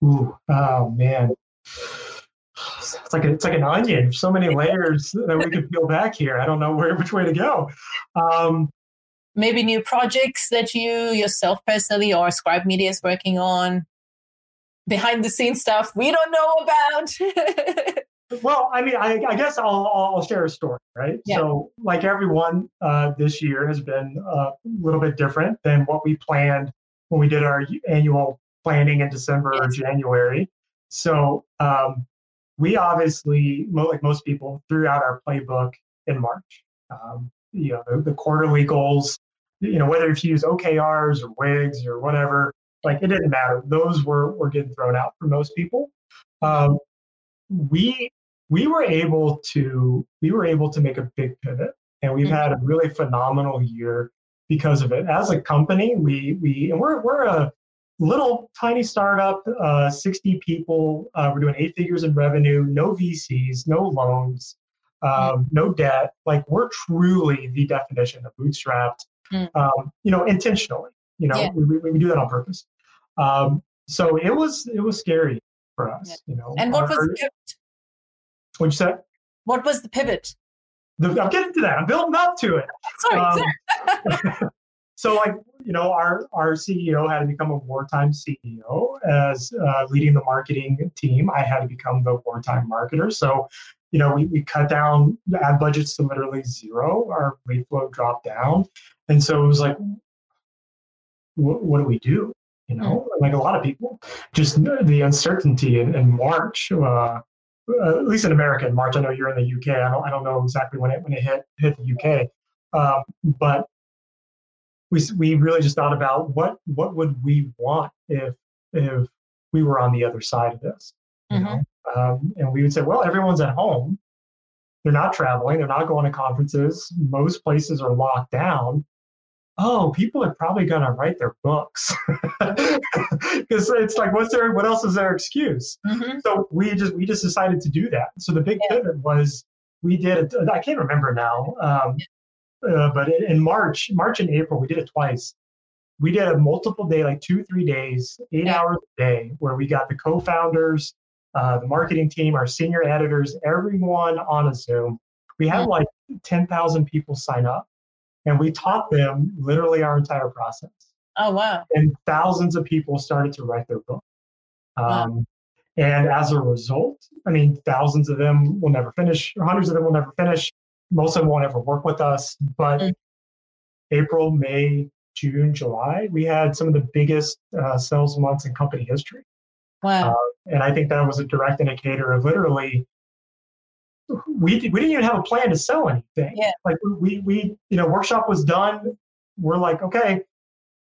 Ooh, oh man. It's like a, it's like an onion. So many layers that we could peel back here. I don't know where which way to go. Um, Maybe new projects that you yourself personally or Scribe Media is working on. Behind the scenes stuff we don't know about. Well, I mean, I, I guess I'll, I'll share a story, right? Yeah. So, like everyone, uh, this year has been a little bit different than what we planned when we did our annual planning in December yes. or January. So, um, we obviously, like most people, threw out our playbook in March. Um, you know, the, the, quarterly goals, you know, whether if you use OKRs or WIGs or whatever, like it didn't matter. Those were, were getting thrown out for most people. Um, we we were able to we were able to make a big pivot and we've mm-hmm. had a really phenomenal year because of it as a company we we and we're we're a little tiny startup uh, 60 people uh, we're doing eight figures in revenue no vcs no loans um, mm-hmm. no debt like we're truly the definition of bootstrapped mm. um, you know intentionally you know yeah. we, we, we, do that on purpose um, so it was it was scary for us yeah. you know and what was the What'd you say? What was the pivot? The, I'm getting to that. I'm building up to it. Sorry. Um, so, like, you know, our our CEO had to become a wartime CEO as uh, leading the marketing team. I had to become the wartime marketer. So, you know, we, we cut down ad budgets to literally zero. Our lead flow dropped down, and so it was like, what, what do we do? You know, mm-hmm. like a lot of people, just the uncertainty in, in March. Uh, uh, at least in America in March. I know you're in the UK. I don't, I don't know exactly when it when it hit hit the UK, um, but we we really just thought about what what would we want if if we were on the other side of this, mm-hmm. um, and we would say, well, everyone's at home. They're not traveling. They're not going to conferences. Most places are locked down oh, people are probably going to write their books because it's like, what's their, what else is their excuse? Mm-hmm. So we just, we just decided to do that. So the big yeah. pivot was we did, I can't remember now, um, uh, but in March, March and April, we did it twice. We did a multiple day, like two, three days, eight yeah. hours a day, where we got the co-founders, uh, the marketing team, our senior editors, everyone on a Zoom. We had like 10,000 people sign up and we taught them literally our entire process. Oh, wow. And thousands of people started to write their book. Um, wow. And as a result, I mean, thousands of them will never finish, hundreds of them will never finish. Most of them won't ever work with us. But mm. April, May, June, July, we had some of the biggest uh, sales months in company history. Wow. Uh, and I think that was a direct indicator of literally we we didn't even have a plan to sell anything. Yeah. Like we we you know workshop was done. We're like okay,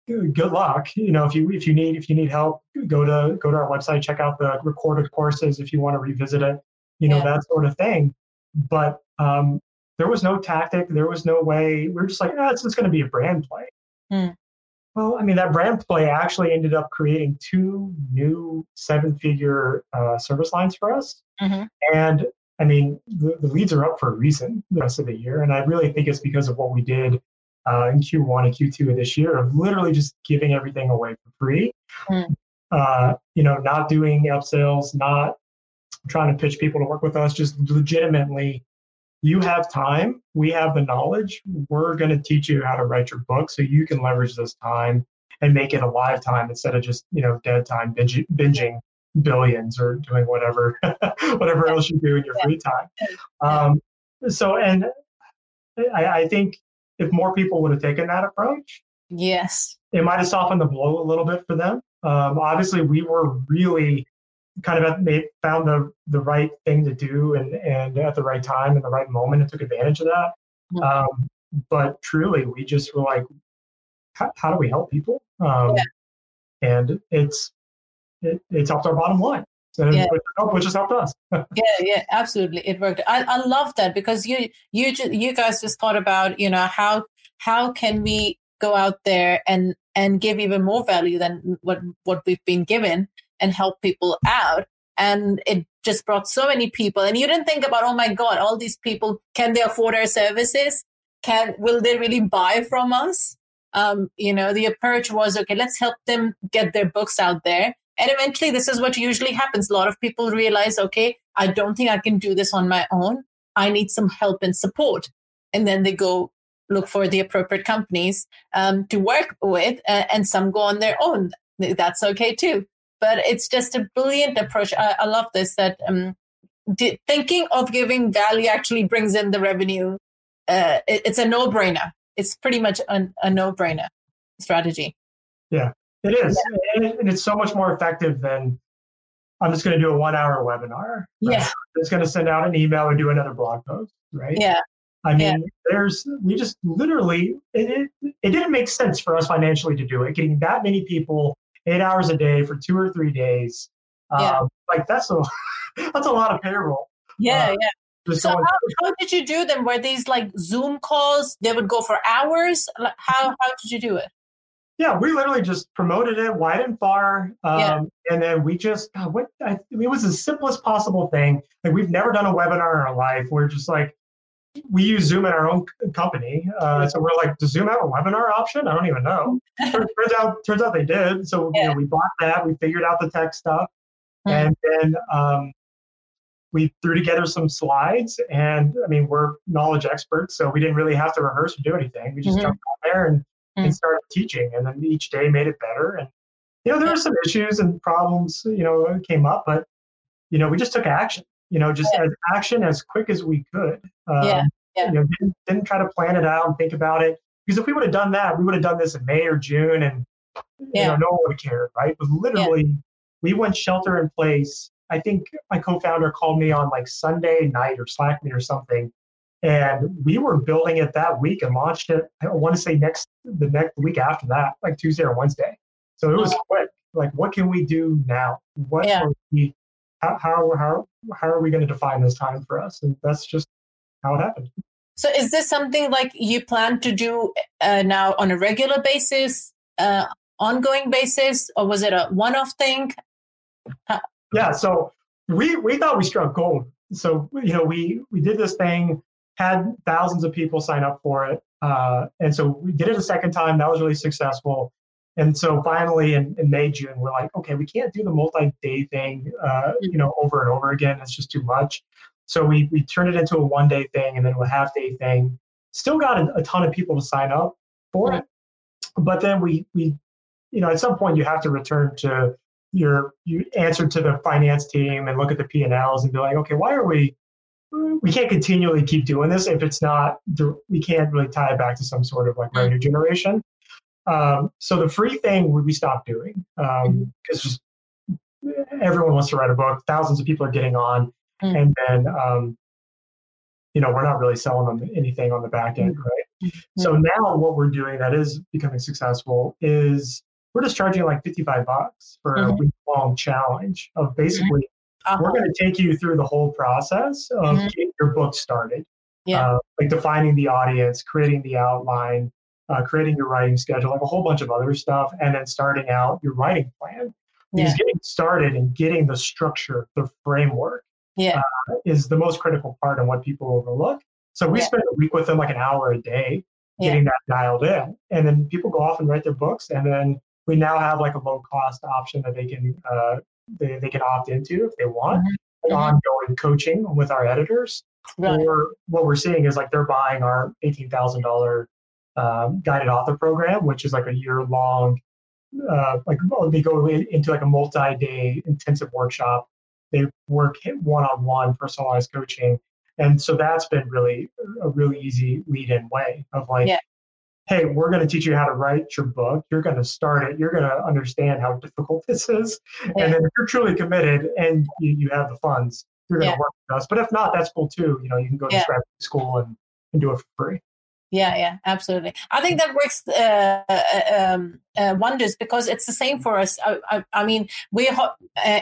good luck. You know if you if you need if you need help, go to go to our website, check out the recorded courses if you want to revisit it. You know yeah. that sort of thing. But um, there was no tactic. There was no way. We are just like, oh, it's just going to be a brand play. Mm. Well, I mean, that brand play actually ended up creating two new seven figure uh, service lines for us. Mm-hmm. And I mean, the, the, leads are up for a reason the rest of the year. And I really think it's because of what we did uh, in Q1 and Q2 of this year of literally just giving everything away for free. Mm. Uh, you know, not doing upsells, not trying to pitch people to work with us, just legitimately you have time, we have the knowledge, we're going to teach you how to write your book so you can leverage this time and make it a live time instead of just, you know, dead time binging, binging billions or doing whatever, whatever else you do in your free time. Um, so, and I, I think if more people would have taken that approach, yes, it might have softened the blow a little bit for them. Um, obviously, we were really kind of made, found the the right thing to do and and at the right time and the right moment and took advantage of that. Mm-hmm. Um, but truly, we just were like, how, how do we help people? Um, yeah. And it's it, it's helped our bottom line. So yeah. which has helped us. yeah, yeah, absolutely, it worked. I, I love that because you you you guys just thought about you know how how can we go out there and and give even more value than what what we've been given and help people out. And it just brought so many people. And you didn't think about, oh my God, all these people, can they afford our services? Can, will they really buy from us? Um, you know, the approach was, okay, let's help them get their books out there. And eventually, this is what usually happens. A lot of people realize, okay, I don't think I can do this on my own. I need some help and support. And then they go look for the appropriate companies um, to work with, uh, and some go on their own. That's okay too but it's just a brilliant approach. I, I love this that um, thinking of giving value actually brings in the revenue. Uh, it, it's a no brainer. It's pretty much a no brainer strategy. Yeah, it is. Yeah. And it's so much more effective than I'm just going to do a one hour webinar. Right? Yeah. Just going to send out an email and do another blog post. Right. Yeah. I mean, yeah. there's, we just literally, it, it, it didn't make sense for us financially to do it. Getting that many people eight hours a day for two or three days. Yeah. Um, like that's a that's a lot of payroll. Yeah, uh, yeah. So how, how, did you do them? Were these like Zoom calls? They would go for hours. How how did you do it? Yeah, we literally just promoted it wide and far, um, yeah. and then we just God, what I, it was the simplest possible thing. Like we've never done a webinar in our life. We're just like we use Zoom in our own company. Uh, so we're like, does Zoom have a webinar option? I don't even know. turns out, turns out they did. So yeah. you know, we bought that. We figured out the tech stuff, mm-hmm. and then um, we threw together some slides. And I mean, we're knowledge experts, so we didn't really have to rehearse or do anything. We just mm-hmm. jumped on there and, and started teaching, and then each day made it better. And you know, there were some issues and problems, you know, came up, but you know, we just took action you know, just yeah. as action as quick as we could. Um, yeah. yeah. You know, didn't, didn't try to plan it out and think about it. Because if we would have done that, we would have done this in May or June and yeah. you know, no one would have cared, right? But literally, yeah. we went shelter in place. I think my co-founder called me on like Sunday night or Slack me or something. And we were building it that week and launched it. I want to say next the next week after that, like Tuesday or Wednesday. So it was quick. Like, what can we do now? What yeah. are we how how how, how are we going to define this time for us? And that's just how it happened. So, is this something like you plan to do uh, now on a regular basis, uh, ongoing basis, or was it a one-off thing? How- yeah. So we we thought we struck gold. So you know we we did this thing, had thousands of people sign up for it, uh, and so we did it a second time. That was really successful. And so finally in, in May, June, we're like, okay, we can't do the multi-day thing, uh, you know, over and over again. It's just too much. So we we turned it into a one-day thing and then a half-day thing. Still got a, a ton of people to sign up for it, but then we we, you know, at some point you have to return to your you answer to the finance team and look at the P and Ls and be like, okay, why are we we can't continually keep doing this if it's not we can't really tie it back to some sort of like revenue generation um, so the free thing we stopped doing because um, everyone wants to write a book. Thousands of people are getting on, mm. and then um, you know, we're not really selling them anything on the back end, right? Mm-hmm. So now what we're doing that is becoming successful is we're just charging like 55 bucks for Mhm. a week long challenge of basically Uh-huh. we're going to take you through the whole process of Mhm. getting your book started. Yeah. Uh, like defining the audience, creating the outline, uh, creating your writing schedule, like a whole bunch of other stuff, and then starting out your writing plan. Yeah. getting started and getting the structure, the framework, Yeah. uh, is the most critical part and what people overlook. So we Yeah. spend a week with them, like an hour a day, Yeah. getting that dialed in, and then people go off and write their books, and then we now have like a low cost option that they can uh, they, they can opt into if they want Mhm. like Mhm. ongoing coaching with our editors Right. or what we're seeing is like they're buying our eighteen thousand dollar um, guided author program, which is like a year long. Uh, like they go into like a multi day intensive workshop. They work one on one personalized coaching, and so that's been really a really easy lead in way of like, Yeah. Hey, we're going to teach you how to write your book. You're going to start it. You're going to understand how difficult this is, Yeah. and then if you're truly committed and you, you have the funds, you're going to work with us. But if not, that's cool too. You know, you can go to Yeah. school and, and do it for free. Yeah, yeah, absolutely. I think that works uh, uh, um, uh, wonders because it's the same for us. I, I, I mean, we uh,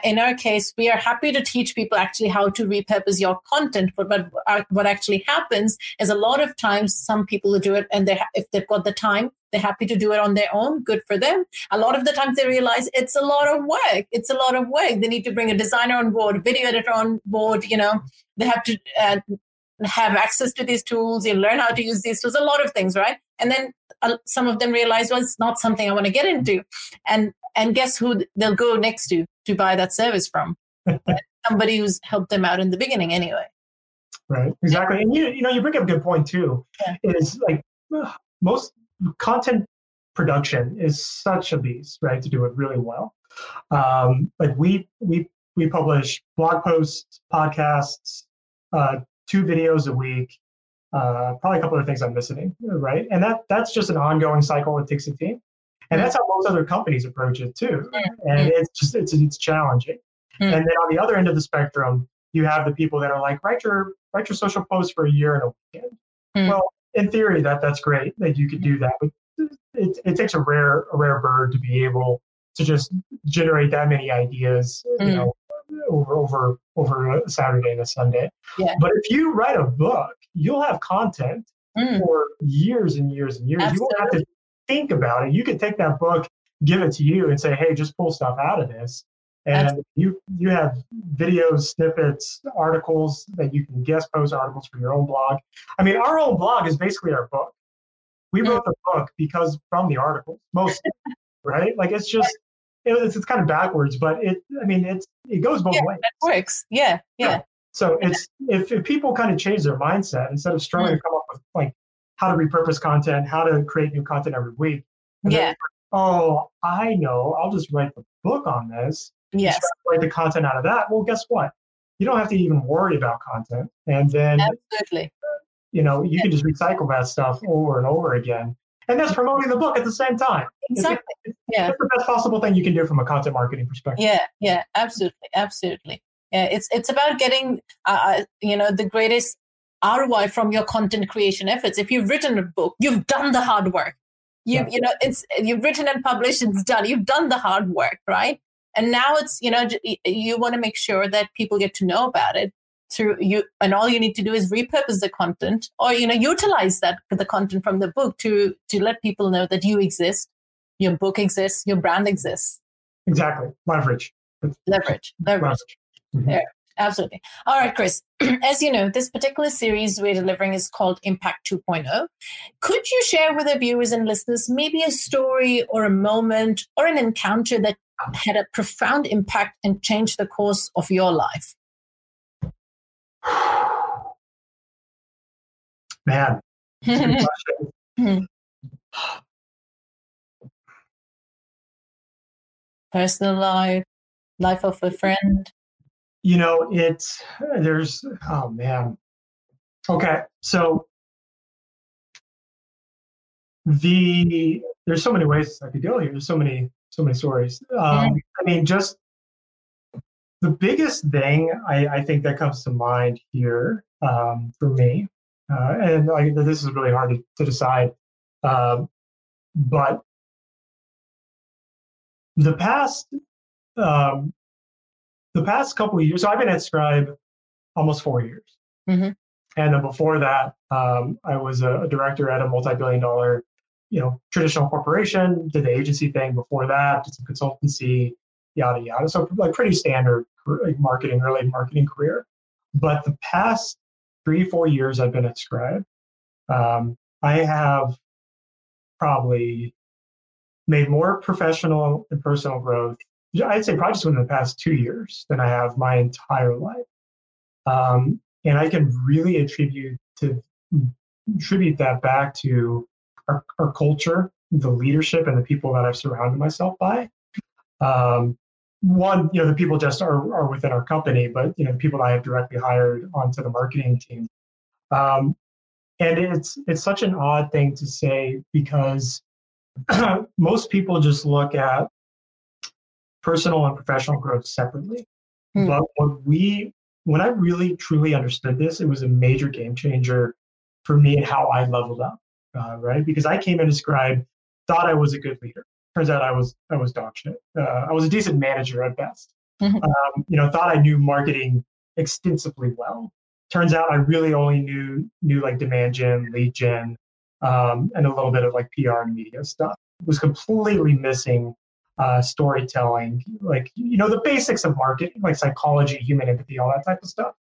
in our case, we are happy to teach people actually how to repurpose your content. But but uh, what actually happens is a lot of times some people do it, and they if they've got the time, they're happy to do it on their own. Good for them. A lot of the times they realize it's a lot of work. It's a lot of work. They need to bring a designer on board, video editor on board. You know, they have to. Uh, have access to these tools you learn how to use these tools a lot of things right and then uh, some of them realize well it's not something i want to get into and and guess who they'll go next to to buy that service from somebody who's helped them out in the beginning anyway Right. Exactly. And you, you know, you bring up a good point too. Yeah. Is like most content production is such a beast, right? To do it really well. Um, like we we we publish blog posts, podcasts, uh, two videos a week, uh, probably a couple of things I'm missing, right? And that that's just an ongoing cycle. It takes a team, and that's how most other companies approach it too. And it's just it's it's challenging. Mm. And then on the other end of the spectrum, you have the people that are like write your write your social posts for a year and a weekend. Mm. Well, in theory, that that's great that you could do that, but it, it takes a rare a rare bird to be able to just generate that many ideas, you know, over over over a Saturday and a Sunday. Yeah. But if you write a book, you'll have content Mm. for years and years and years. You won't have to think about it. You can take that book, give it to you, and say, "Hey, just pull stuff out of this." And you you have videos, snippets, articles that you can guest post articles for your own blog. I mean, our own blog is basically our book. We Mm. wrote the book because from the articles, most right? Like it's just it's, it's kind of backwards, but it I mean it's it goes both Yeah, ways. that works yeah yeah So it's if, if people kind of change their mindset instead of struggling hmm. to come up with like how to repurpose content, how to create new content every week. then, yeah oh, I know. I'll just write the book on this. yes Write the content out of that. Well, guess what? You don't have to even worry about content, and then absolutely you know you can just recycle that stuff over and over again, and that's promoting the book at the same time. It's- exactly. yeah. That's the best possible thing you can do from a content marketing perspective. yeah yeah absolutely absolutely. Yeah it's it's about getting uh, you know the greatest roi from your content creation efforts. If you've written a book you've done the hard work. You Yeah. you know it's you've written and published it's done. You've done the hard work right? And now it's you know you want to make sure that people get to know about it through you and all you need to do is repurpose the content or you know utilize that the content from the book to to let people know that you exist your book exists your brand exists Exactly. Leverage. leverage leverage Leverage. Mhm. Absolutely. All right, Chris. As you know, this particular series we're delivering is called Impact 2.0. Could you share with our viewers and listeners maybe a story or a moment or an encounter that had a profound impact and changed the course of your life? Man, that's a good question. Personal life, life of a friend. you know it's there's oh man okay so the there's so many ways i could go here there's so many so many stories um, i mean just the biggest thing I, I think that comes to mind here um, for me. Uh, and I, this is really hard to, to decide. Um, but the past um, the past couple of years, so I've been at Scribe almost four years. Mm-hmm. And then before that, um, I was a, a, director at a multi-billion dollar, you know, traditional corporation. Did the agency thing before that. Did some consultancy, yada yada. So like pretty standard marketing, early marketing career. But the past three four years, I've been at Scribe. Um, I have probably made more professional and personal growth. I'd say probably just within the past two years than I have my entire life. Um, and I can really attribute to attribute that back to our, our culture, the leadership, and the people that I've surrounded myself by. Um, one, you know, the people just are, are within our company, but you know, the people that I have directly hired onto the marketing team. Um, and it's it's such an odd thing to say because most people just look at personal and professional growth separately. Hmm. But when we when I really truly understood this, it was a major game changer for me and how I leveled up, uh, right? Because I came in as scribe, thought I was a good leader. Turns out I was I was dog shit. Uh, I was a decent manager at best. Mm-hmm. Um, you know, thought I knew marketing extensively well. Turns out I really only knew knew like demand gen, lead gen, um, and a little bit of like PR and media stuff. Was completely missing uh, storytelling, like you know the basics of marketing, like psychology, human empathy, all that type of stuff.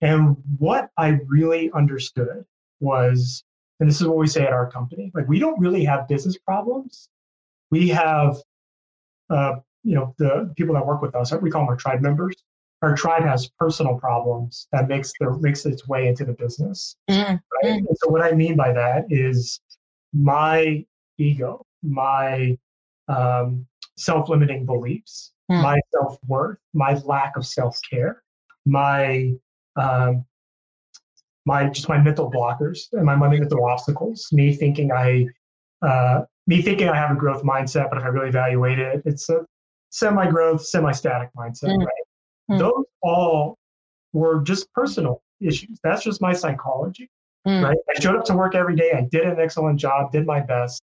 And what I really understood was, and this is what we say at our company, like we don't really have business problems. We have, uh, you know, the people that work with us, we call them our tribe members. Our tribe has personal problems that makes their makes its way into the business. Mm-hmm. Right? so what I mean by that is my ego, my um, self-limiting beliefs, mm. my self-worth, my lack of self-care, my um, my just my mental blockers and my, my mental obstacles. Me thinking I uh, me thinking I have a growth mindset, but if I really evaluate it, it's a semi-growth, semi-static mindset. Mm. Right? Mm. Those all were just personal issues. That's just my psychology. Mm. Right. I showed up to work every day. I did an excellent job. Did my best.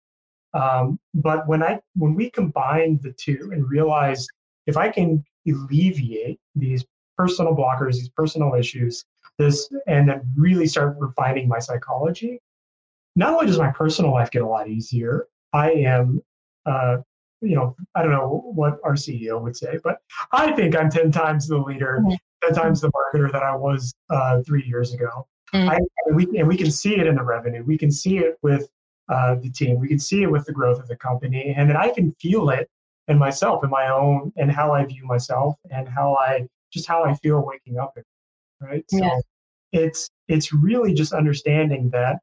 Um, but when I when we combine the two and realize if I can alleviate these personal blockers, these personal issues, this and then really start refining my psychology, not only does my personal life get a lot easier, I am uh, you know, I don't know what our CEO would say, but I think I'm 10 times the leader, mm-hmm. 10 times the marketer that I was uh, three years ago. Mm-hmm. I, and, we, and we can see it in the revenue. We can see it with uh, the team. We can see it with the growth of the company, and then I can feel it in myself, in my own, and how I view myself, and how I just how I feel waking up. Right. So yeah. it's it's really just understanding that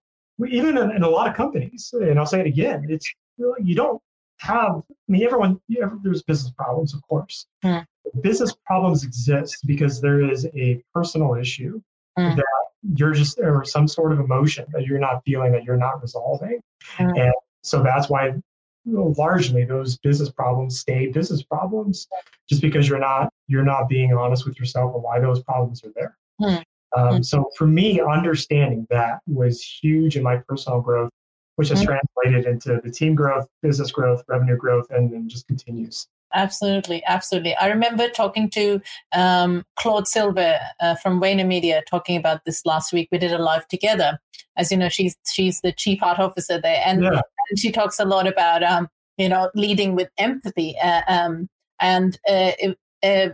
even in, in, a lot of companies, and I'll say it again, it's you don't have. I mean, everyone there's business problems, of course. Mm. Business problems exist because there is a personal issue mm. that you're just or some sort of emotion that you're not feeling that you're not resolving mm-hmm. and so that's why largely those business problems stay business problems just because you're not you're not being honest with yourself of why those problems are there mm-hmm. um, so for me understanding that was huge in my personal growth which has mm-hmm. translated into the team growth business growth revenue growth and then just continues Absolutely, absolutely. I remember talking to um, Claude Silver uh, from VaynerMedia talking about this last week. We did a live together. As you know, she's she's the chief heart officer there, and, yeah. and she talks a lot about um, you know leading with empathy. Uh, um, and uh, it, uh,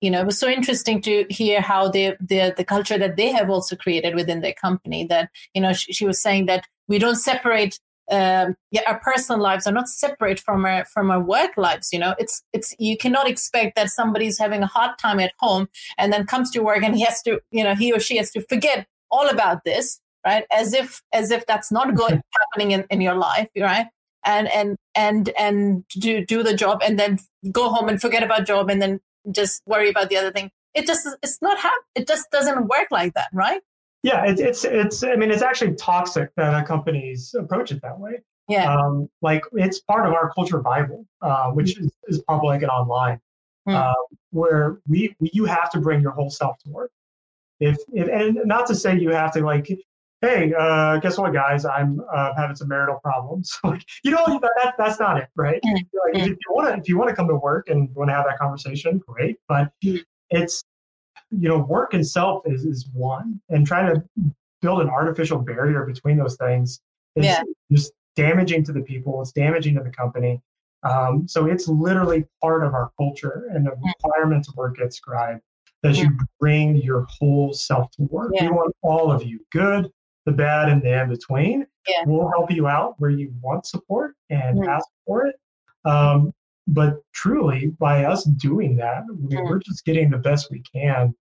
you know, it was so interesting to hear how they the the culture that they have also created within their company. That you know, she, she was saying that we don't separate um, yeah, our personal lives are not separate from our from our work lives. You know, it's it's you cannot expect that somebody's having a hard time at home and then comes to work and he has to, you know, he or she has to forget all about this, right? As if as if that's not going happening in, in your life, right? And and and and do do the job and then go home and forget about job and then just worry about the other thing. It just it's not hap- it just doesn't work like that, right? Yeah, it, it's it's. I mean, it's actually toxic that companies approach it that way. Yeah, um, like it's part of our culture bible, uh, which mm-hmm. is, is, public and online, mm. uh, where we, we, you have to bring your whole self to work. if, if and not to say you have to like hey, uh, guess what, guys? I'm uh, having some marital problems. like, you know, that, that's not it, right? Mm-hmm. Like, if you want to, if you want to come to work and want to have that conversation, great. But mm-hmm. it's, you know, work itself is is one, and trying to build an artificial barrier between those things is yeah. just damaging to the people. It's damaging to the company. Um, so it's literally part of our culture, and the requirements of work at Scribe that you bring your whole self to work. Yeah. We want all of you, good, the bad and the in between. Yeah. We'll help you out where you want support and mm. ask for it. Um, but truly, by us doing that, we, mm. we're just getting the best we can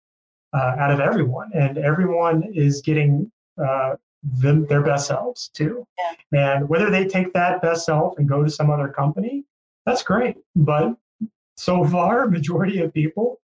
uh, out of everyone, and everyone is getting uh, them their best selves too. Yeah. And whether they take that best self and go to some other company, that's great. But so far, majority of people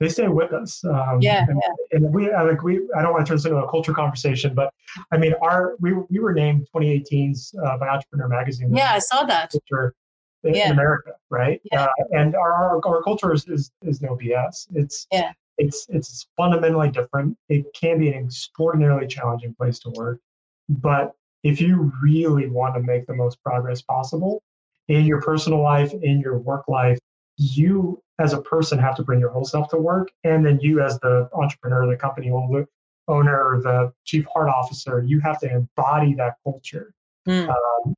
they stay with us. Um, yeah, and, yeah. and we like we. I don't want to turn this into a culture conversation, but I mean, our we we were named 2018's uh, by Entrepreneur Magazine. Yeah, I saw that. Culture in, yeah. America, right? Yeah. Uh, and our, our, our culture is, is is no BS. It's yeah. It's it's fundamentally different. It can be an extraordinarily challenging place to work, but if you really want to make the most progress possible in your personal life, in your work life, you as a person have to bring your whole self to work and then you as the entrepreneur the company owner or the chief heart officer you have to embody that culture mm. um,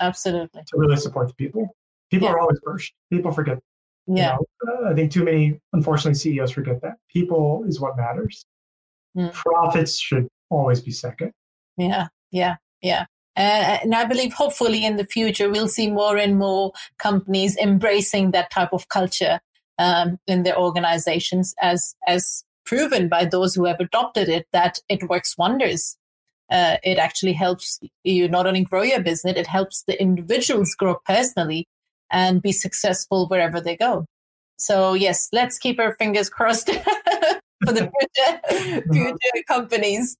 absolutely to really support the people people yeah. are always first people forget yeah. you know, uh, i think too many unfortunately ceos forget that. People is what matters. Mm. profits should always be second. Yeah yeah yeah. Uh, and I believe hopefully in the future, we'll see more and more companies embracing that type of culture um, in their organizations as, as proven by those who have adopted it that it works wonders. Uh, it actually helps you not only grow your business, it helps the individuals grow personally and be successful wherever they go. So yes, let's keep our fingers crossed for the future, future companies.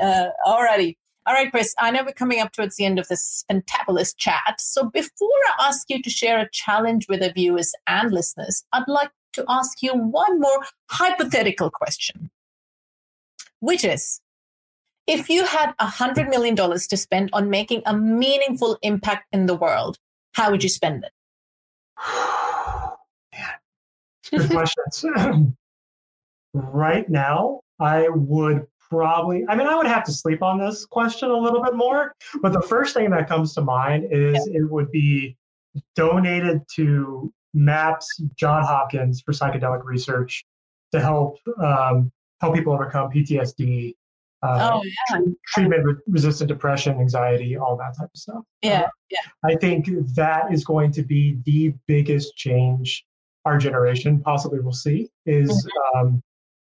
Uh, alrighty. All right, Chris, I know we're coming up towards the end of this fantabulous chat. So before I ask you to share a challenge with the viewers and listeners, I'd like to ask you one more hypothetical question, which is if you had a $100 million to spend on making a meaningful impact in the world, how would you spend it? Good questions. right now, I would probably i mean i would have to sleep on this question a little bit more but the first thing that comes to mind is yeah. it would be donated to maps john hopkins for psychedelic research to help um, help people overcome ptsd uh, oh, yeah. treatment resistant depression anxiety all that type of stuff yeah uh, yeah i think that is going to be the biggest change our generation possibly will see is mm-hmm. um,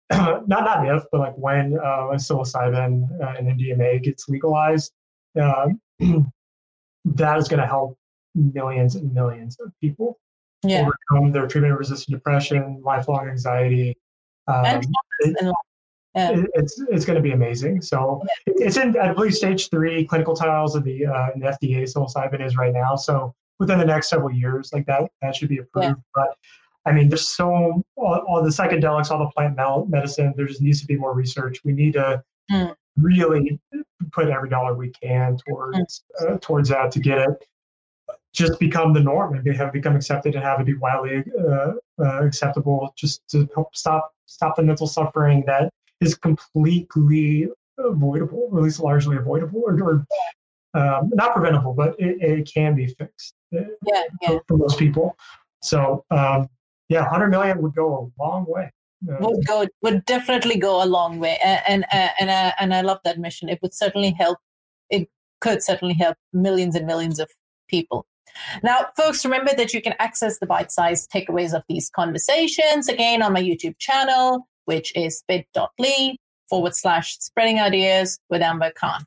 not not if, but like when uh, psilocybin uh, and MDMA gets legalized, uh, that is going to help millions and millions of people yeah. overcome their treatment-resistant depression, lifelong anxiety. Um, it, yeah. it, it's it's going to be amazing. So yeah. it's in I believe stage three clinical trials of the uh, the FDA psilocybin is right now. So within the next several years, like that that should be approved. But I mean, there's so all, all, the psychedelics, all the plant medicine. There just needs to be more research. We need to mm. really put every dollar we can towards mm. uh, towards that to get it just become the norm and have become accepted and have it be widely uh, uh, acceptable. Just to help stop stop the mental suffering that is completely avoidable, or at least largely avoidable, or, or um, not preventable, but it, it, can be fixed. Uh, yeah, yeah. For, most people. So um, yeah, 100 million would go a long way. Uh, would go would definitely go a long way, and and and, uh, and I love that mission. It would certainly help. It could certainly help millions and millions of people. Now, folks, remember that you can access the bite-sized takeaways of these conversations again on my YouTube channel, which is bit.ly forward slash spreading ideas with Amber Khan.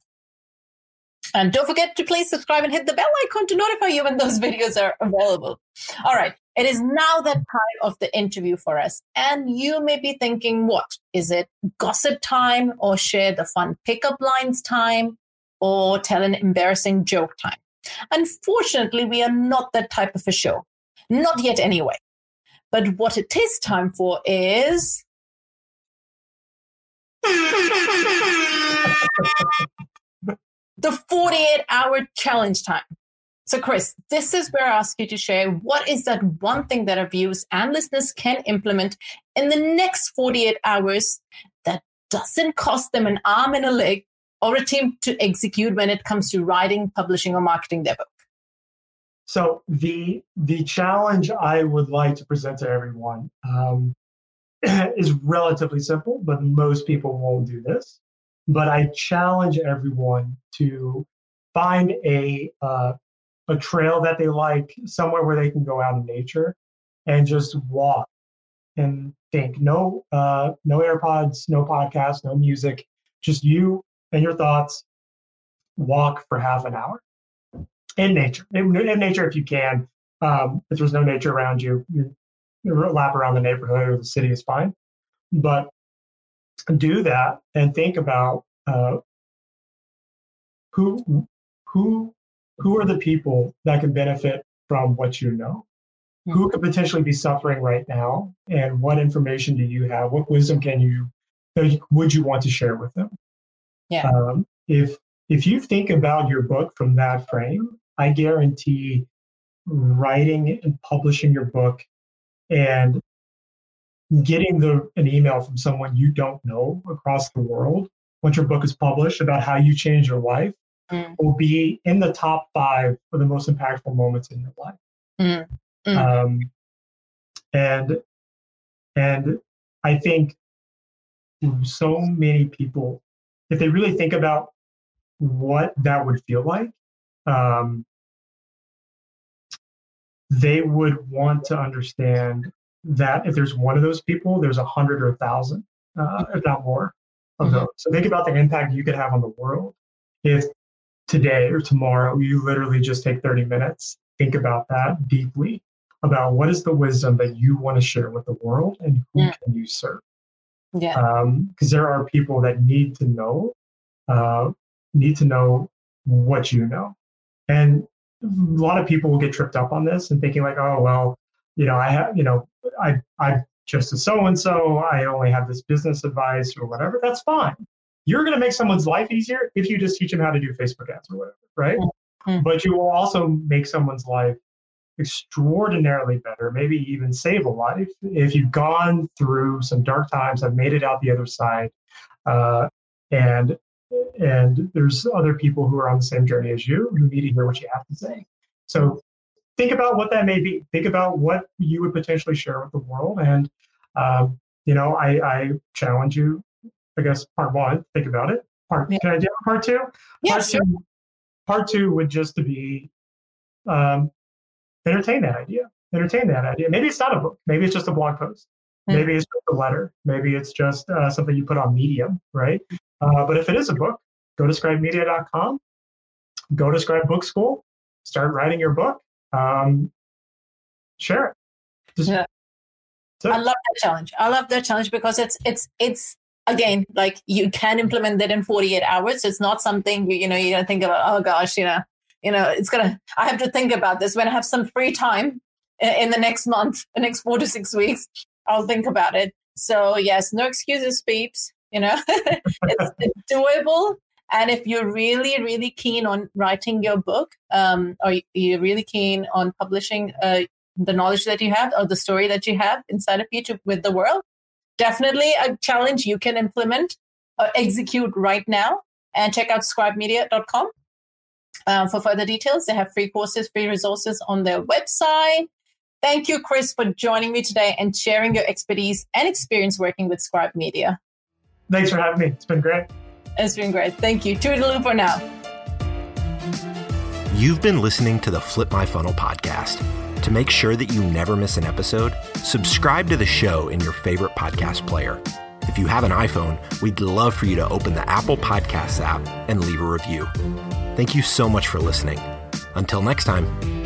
And don't forget to please subscribe and hit the bell icon to notify you when those videos are available. All right. It is now that time of the interview for us. And you may be thinking, what? Is it gossip time or share the fun pickup lines time or tell an embarrassing joke time? Unfortunately, we are not that type of a show. Not yet, anyway. But what it is time for is the 48 hour challenge time. So, Chris, this is where I ask you to share what is that one thing that our viewers and listeners can implement in the next 48 hours that doesn't cost them an arm and a leg or a team to execute when it comes to writing, publishing, or marketing their book? So the the challenge I would like to present to everyone um, is relatively simple, but most people won't do this. But I challenge everyone to find a uh, a trail that they like, somewhere where they can go out in nature and just walk and think. No, uh, no AirPods, no podcast, no music, just you and your thoughts. Walk for half an hour in nature. In, in nature, if you can. Um, if there's no nature around you, you, you lap around the neighborhood or the city is fine. But do that and think about uh, who who who are the people that can benefit from what you know? Mm-hmm. Who could potentially be suffering right now? And what information do you have? What wisdom can you would you want to share with them? Yeah. Um, if if you think about your book from that frame, I guarantee writing and publishing your book and getting the an email from someone you don't know across the world once your book is published about how you change your life mm. will be in the top five of the most impactful moments in your life. Mm. Mm. Um, and and I think so many people, if they really think about what that would feel like, um, they would want to understand that if there's one of those people, there's a hundred or a thousand, uh, if not more, of mm-hmm. those. So think about the impact you could have on the world if today or tomorrow, you literally just take 30 minutes, think about that deeply about what is the wisdom that you want to share with the world and who yeah. can you serve. Yeah. Because um, there are people that need to know, uh, need to know what you know. And a lot of people will get tripped up on this and thinking like, oh, well, you know, I have, you know, I, I just a so and so, I only have this business advice or whatever. That's fine you're going to make someone's life easier if you just teach them how to do Facebook ads or whatever, right? Mm-hmm. But you will also make someone's life extraordinarily better, maybe even save a life if you've gone through some dark times, have made it out the other side, uh, and and there's other people who are on the same journey as you who need to hear what you have to say. So think about what that may be. Think about what you would potentially share with the world, and um, you know, I, I challenge you I guess part one, think about it. Part yeah. can I do part two? Yes. Part, two, part two would just to be um, entertain that idea. Entertain that idea. Maybe it's not a book. Maybe it's just a blog post. Mm-hmm. Maybe it's just a letter. Maybe it's just uh, something you put on Medium, right? Uh, but if it is a book, go to scribemedia.com, go to Scribe Book School, start writing your book, um, share it. Just, yeah. I love that challenge. I love that challenge because it's it's it's again, like you can implement that in 48 hours. It's not something you, you know, you don't think about, oh gosh, you know, you know, it's gonna, I have to think about this when I have some free time in the next month, the next four to six weeks, I'll think about it. So yes, no excuses, peeps. You know, it's, doable. And if you're really, really keen on writing your book, um, or you're really keen on publishing uh, the knowledge that you have or the story that you have inside of you to, with the world, definitely a challenge you can implement or execute right now. And check out scribemedia.com uh, for further details. They have free courses, free resources on their website. Thank you, Chris, for joining me today and sharing your expertise and experience working with Scribe Media. Thanks for having me. It's been great. It's been great. Thank you. Toodaloo for now. You've been listening to the Flip My Funnel podcast. To make sure that you never miss an episode, subscribe to the show in your favorite podcast player. If you have an iPhone, we'd love for you to open the Apple Podcasts app and leave a review. Thank you so much for listening. Until next time.